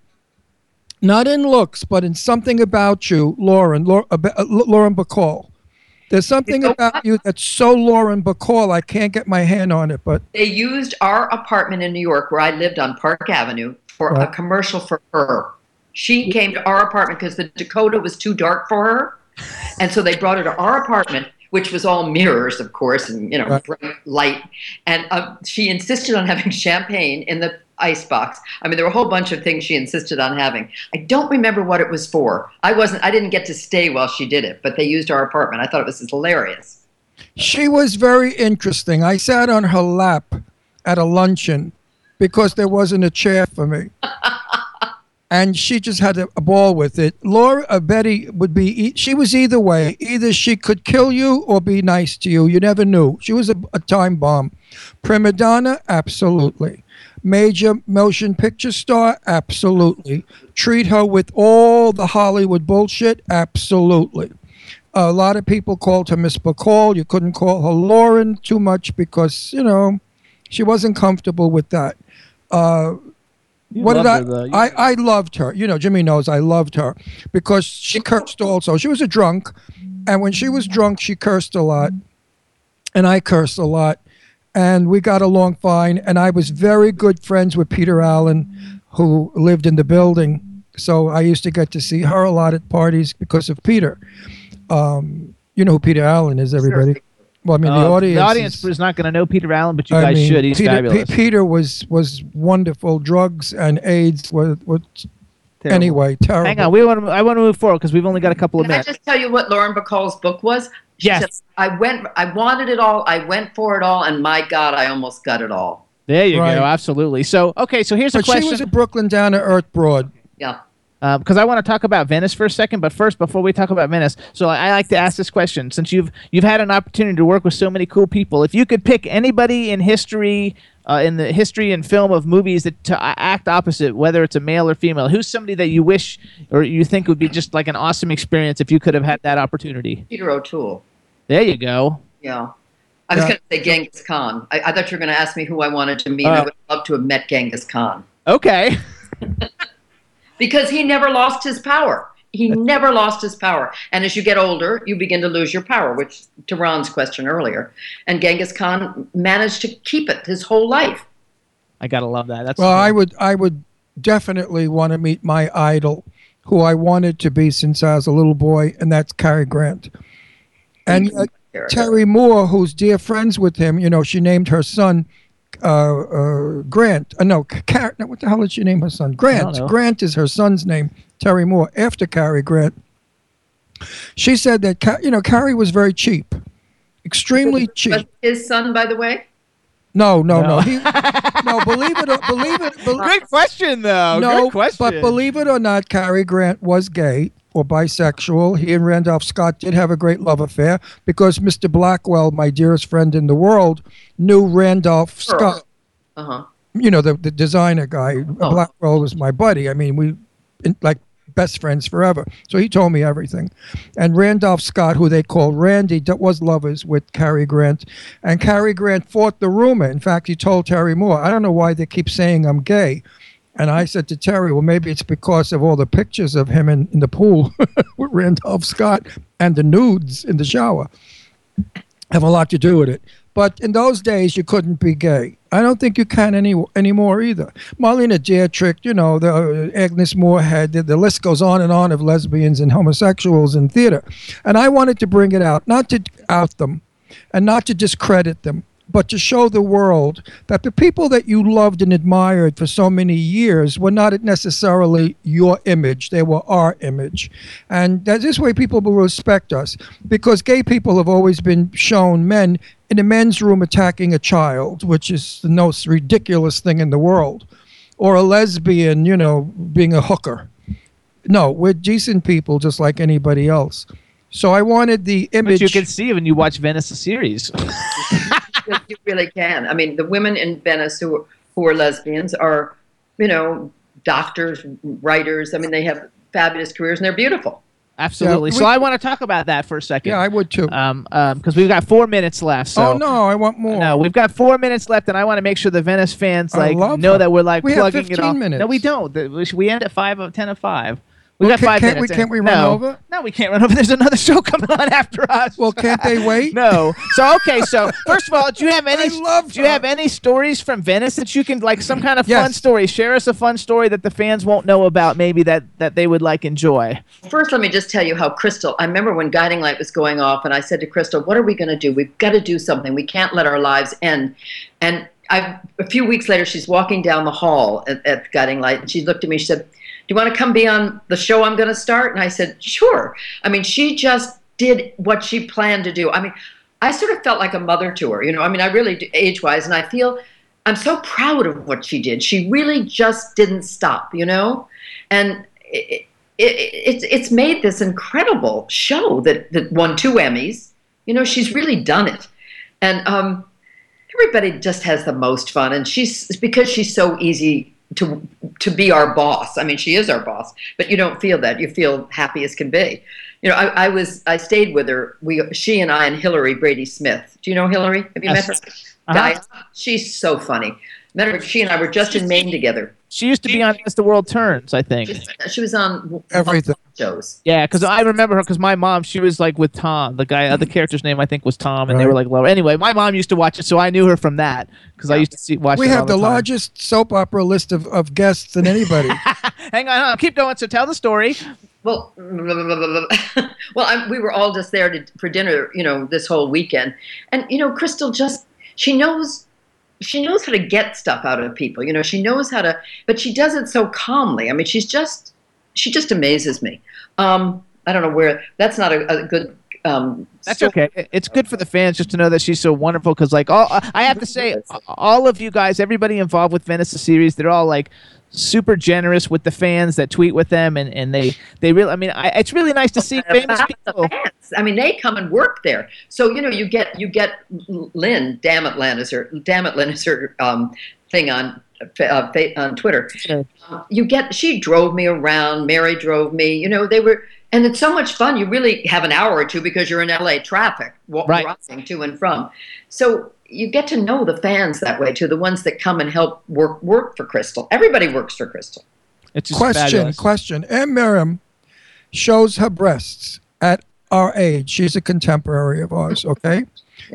Not in looks, but in something about you, Lauren, Lau- uh, uh, Lauren Bacall. There's something about you that's so Lauren Bacall, I can't get my hand on it, but they used our apartment in New York where I lived on Park Avenue for Right. a commercial for her. She came to our apartment because the Dakota was too dark for her. And so they brought her to our apartment, which was all mirrors, of course, and you know, Right. bright light. And uh, she insisted on having champagne in the ice box. I mean, there were a whole bunch of things she insisted on having. I don't remember what it was for. I wasn't. I didn't get to stay while she did it, but they used our apartment. I thought it was hilarious. She was very interesting. I sat on her lap at a luncheon because there wasn't a chair for me. and she just had a, a ball with it. Laura Betty would be she was either way. Either she could kill you or be nice to you. You never knew. She was a, a time bomb. Prima donna, absolutely. Major motion picture star, absolutely. Treat her with all the Hollywood bullshit, absolutely. A lot of people called her Miss Bacall. You couldn't call her Lauren too much because, you know, she wasn't comfortable with that. Uh, You what did I? her, I, I loved her. You know, Jimmy knows I loved her because she cursed also. She was a drunk. And when she was drunk, she cursed a lot. And I cursed a lot. And we got along fine. And I was very good friends with Peter Allen, who lived in the building. So I used to get to see her a lot at parties because of Peter. Um, you know who Peter Allen is, everybody. Well, I mean, the Uh, audience. the audience is- is not going to know Peter Allen, but you I guys mean, should. He's Peter, fabulous. Pe- Peter was was wonderful. Drugs and AIDS were, were Terrible. Anyway, terrible. Hang on, we want to. I want to move forward because we've only got a couple of Can I minutes. just tell you what Lauren Bacall's book was? She Yes. said, I went, I wanted it all, I went for it all, and my God, I almost got it all. There you Right. go. Absolutely. So, okay. So here's a but she question. was a Brooklyn down to earth broad. Yeah. Uh, because I want to talk about Venice for a second. But first, before we talk about Venice, so I, I like to ask this question: since you've you've had an opportunity to work with so many cool people, if you could pick anybody in history, uh, in the history and film of movies that to uh, act opposite, whether it's a male or female, who's somebody that you wish or you think would be just like an awesome experience if you could have had that opportunity? Peter O'Toole. There you go. Yeah. I was going to say Genghis Khan. I, I thought you were going to ask me who I wanted to meet. I Oh. would love to have met Genghis Khan Okay. because he never lost his power. He never lost his power. And as you get older, you begin to lose your power, which to Ron's question earlier. And Genghis Khan managed to keep it his whole life. I gotta love that. That's Well, I would I would definitely want to meet my idol, who I wanted to be since I was a little boy, and that's Cary Grant. And uh, Terry Moore, who's dear friends with him, you know, she named her son uh, uh, Grant. Uh, no, Car- no, what the hell did she name her son? Grant. Grant is her son's name. Terry Moore, after Cary Grant. She said that Ca- you know Cary was very cheap, extremely cheap. His son, by the way? No, no, no. No. He, no, believe it or believe it. Bel- Great question, though. no, Great question. but believe it or not, Cary Grant was gay or bisexual. He and Randolph Scott did have a great love affair because Mr. Blackwell, my dearest friend in the world, knew Randolph Sure. Scott. Uh huh. You know, the, the designer guy. Oh. Blackwell was my buddy. I mean, we like best friends forever. So he told me everything. And Randolph Scott, who they called Randy, was lovers with Cary Grant. And Cary Grant fought the rumor. In fact, he told Terry Moore, I don't know why they keep saying I'm gay. And I said to Terry, well, maybe it's because of all the pictures of him in, in the pool with Randolph Scott and the nudes in the shower have a lot to do with it. But in those days, you couldn't be gay. I don't think you can any anymore either. Marlene Dietrich, you know, the uh, Agnes Moorehead, the, the list goes on and on of lesbians and homosexuals in theater. And I wanted to bring it out, not to out them and not to discredit them, but to show the world that the people that you loved and admired for so many years were not necessarily your image, they were our image. And that this way people will respect us because gay people have always been shown men in a men's room attacking a child, which is the most ridiculous thing in the world, or a lesbian, you know, being a hooker. No, we're decent people just like anybody else. So I wanted the image. Which you can see when you watch Venice the series. you you really can. I mean, the women in Venice who who are lesbians are, you know, doctors, writers. I mean, they have fabulous careers and they're beautiful. Absolutely. Yeah, so I want to talk about that for a second. yeah, I would too. Um, um, because we've got four minutes left. So oh no, I want more. No, we've got four minutes left, and I want to make sure the Venice fans like know that. that we're like We have plugging it 15 off. minutes. No, we don't. We- We end at five of ten of five. We Well, got can- five can't we- minutes. can't we run no. over? No, we can't run over. There's another show coming on after us. Well, can't they wait? no. So okay. So first of all, do you have any? I love do you have any stories from Venice that you can like some kind of fun story? Share us a fun story that the fans won't know about, maybe that that they would like enjoy. First, let me just tell you how Crystal. I remember when Guiding Light was going off, and I said to Crystal, "What are we going to do? We've got to do something. We can't let our lives end." And I, a few weeks later, she's walking down the hall at, at Guiding Light, and she looked at me. She said, "Do you want to come be on the show I'm going to start?" And I said, "Sure." I mean, she just did what she planned to do. I mean, I sort of felt like a mother to her. You know, I mean, I really age-wise, and I feel I'm so proud of what she did. She really just didn't stop. You know, and. It, it, it's it's made this incredible show that that won two Emmys. You know, she's really done it, and um, everybody just has the most fun. And she's because she's so easy to to be our boss. I mean, she is our boss, but you don't feel that. You feel happy as can be. You know, I, I was I stayed with her. We she and I and Hillary Brady Smith. Do you know Hillary? Have you Yes. met her? Uh-huh. She's so funny. Met her. She and I were just in Maine together. She used to be on As the World Turns, I think. She was on Everything. shows. Yeah, because I remember her because my mom, she was like with Tom, the guy, uh, the character's name I think was Tom, and they were like lower. Anyway, my mom used to watch it, so I knew her from that because I used to see watch. we it all have the time. largest soap opera list of, of guests than anybody. Hang on, huh? keep going. So tell the story. Well, well, I'm, we were all just there to, for dinner, you know, this whole weekend, and you know, Crystal just she knows she knows how to get stuff out of people. You know, she knows how to, but she does it so calmly. I mean, she's just she just amazes me. Um, I don't know where that's not a, a good. Um, That's story. okay. It's good for the fans just to know that she's so wonderful. Because like all, I have to say, all of you guys, everybody involved with Venice the series, they're all like super generous with the fans that tweet with them, and, and they they really. I mean, I, it's really nice to see famous people. fans. I mean, they come and work there. So you know, you get you get Lynn. Damn it, Lynn is her. Damn it, Lynn is her um, thing on uh, on Twitter. Um, you get. She drove me around. Mary drove me. You know, they were. And it's so much fun. You really have an hour or two because you're in LA traffic, Right. to and from. So you get to know the fans that way too, the ones that come and help work work for Crystal. Everybody works for Crystal. It's just question, fabulous. question. Anne Miriam shows her breasts at our age. She's a contemporary of ours, okay?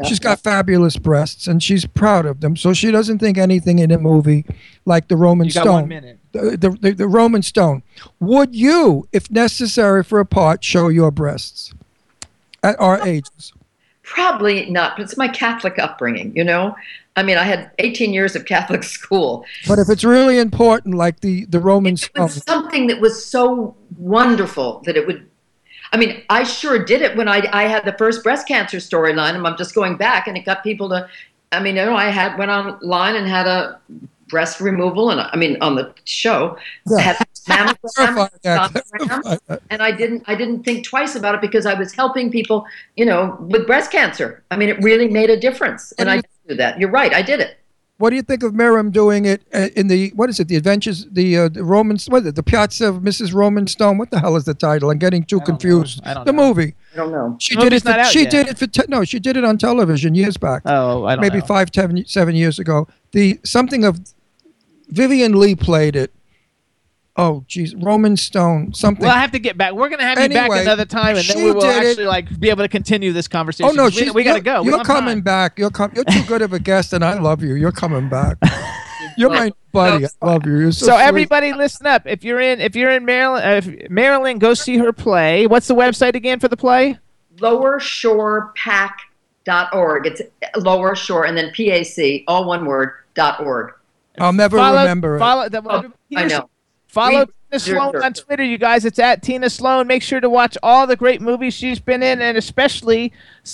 She's got fabulous breasts and she's proud of them. So she doesn't think anything in a movie like the Roman You got Stone. one minute. The, the, the, the Roman Stone. Would you, if necessary for a part, show your breasts at our ages? Probably not, but it's my Catholic upbringing, you know? I mean, I had 18 years of Catholic school. But if it's really important, like the, the Roman It was something that was so wonderful that it would. I mean, I sure did it when I, I had the first breast cancer storyline, and I'm just going back, and it got people to. I mean, you know, I had went online and had a breast removal, and I mean, on the show, Yeah. had mammogram, Clarify that, sonogram, clarify that. and I didn't I didn't think twice about it because I was helping people, you know, with breast cancer. I mean, it really made a difference, and I do that. You're right, I did it. What do you think of Mirren doing it uh, in the what is it? The Adventures, the uh, the Roman, what is it? The Piazza of Mrs. Roman Stone. What the hell is the title? I'm getting too confused. I don't the know. movie. I don't know. She did it. For, she yet. did it for te- no. She did it on television years back. Oh, I don't maybe know. five, ten, seven years ago. The something of Vivien Leigh played it. Oh, geez, Roman Stone. Something. Well, I have to get back. We're gonna have you back another time, and then we will did it. actually like be able to continue this conversation. oh no, we, she's, we gotta you're- go. You're coming time. back. You're com- You're too good of a guest, and I love you. You're coming back. You're my buddy. I love you. You're so, So, everybody, listen up. If you're in, if you're in Maryland, uh, if Maryland, go see her play. What's the website again for the play? lowershorepac.org. It's lower shore and then PAC, all one word, dot org. I'll never follow, remember it. Follow. The, Oh, I know. Follow We- Tina Sloan sure, on. Twitter, you guys. It's at Tina Sloan. Make sure to watch all the great movies she's been in, and especially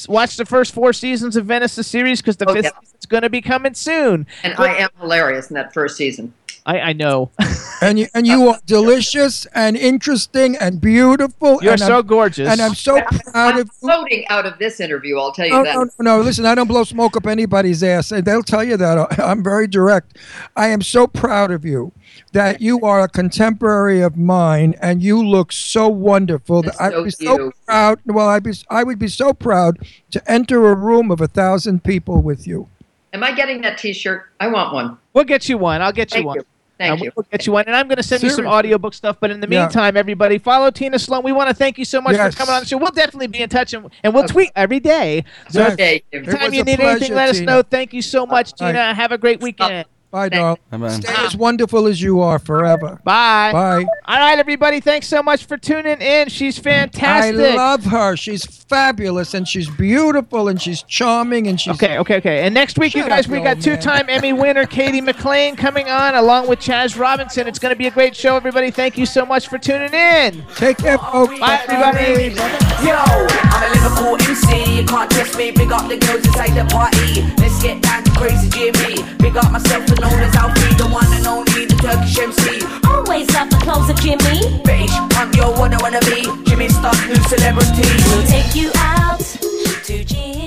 watch the first four seasons of Venice the series because the Oh, fifth yeah. season's going to be coming soon. And I am hilarious in that first season. I, I know. and you and you are delicious and interesting and beautiful. You're and so I'm, gorgeous. And I'm so proud I'm of you. floating out of this interview, I'll tell you No, that. no, no, no. Listen, I don't blow smoke up anybody's ass. and They'll tell you that. I'm very direct. I am so proud of you that you are a contemporary of mine and you look so wonderful. That That's I'd so be so cute. proud. Well, I'd be, I would be so proud to enter a room of a thousand people with you. Am I getting that t shirt? I want one. We'll get you one. I'll get you Thank one. you. Thank uh, And you. We'll get you one. And I'm going to send you some Seriously. audiobook stuff. But in the Yeah. meantime, everybody, follow Tina Sloan. We want to thank you so much Yes. for coming on the show. We'll definitely be in touch and, and we'll Okay. tweet every day. So Yes. Okay. It anytime you a need anything, pleasure, let us Tina. know. Thank you so much, All right. Tina. Have a great weekend. Bye, Thank- doll. Bye-bye. Stay as wonderful as you are forever. Bye. Bye. All right, everybody. Thanks so much for tuning in. She's fantastic. I love her. She's fabulous and she's beautiful and she's charming and she's Okay, okay, okay. And next week, you guys, up, we got two-time Emmy winner Katie McLean coming on, along with Chaz Robinson. It's going to be a great show, everybody. Thank you so much for tuning in. take care, folks. Bye, everybody. Yo, I'm a Liverpool MC. You can't test me. Big up the girls inside the party. Let's get down to crazy Jimmy. Big up myself and known as Alfie, the one and only, the Turkish MC. Always love the clothes of Jimmy. British, I'm your what I wanna be. Jimmy Star, new celebrity. We'll take you out to Jimmy.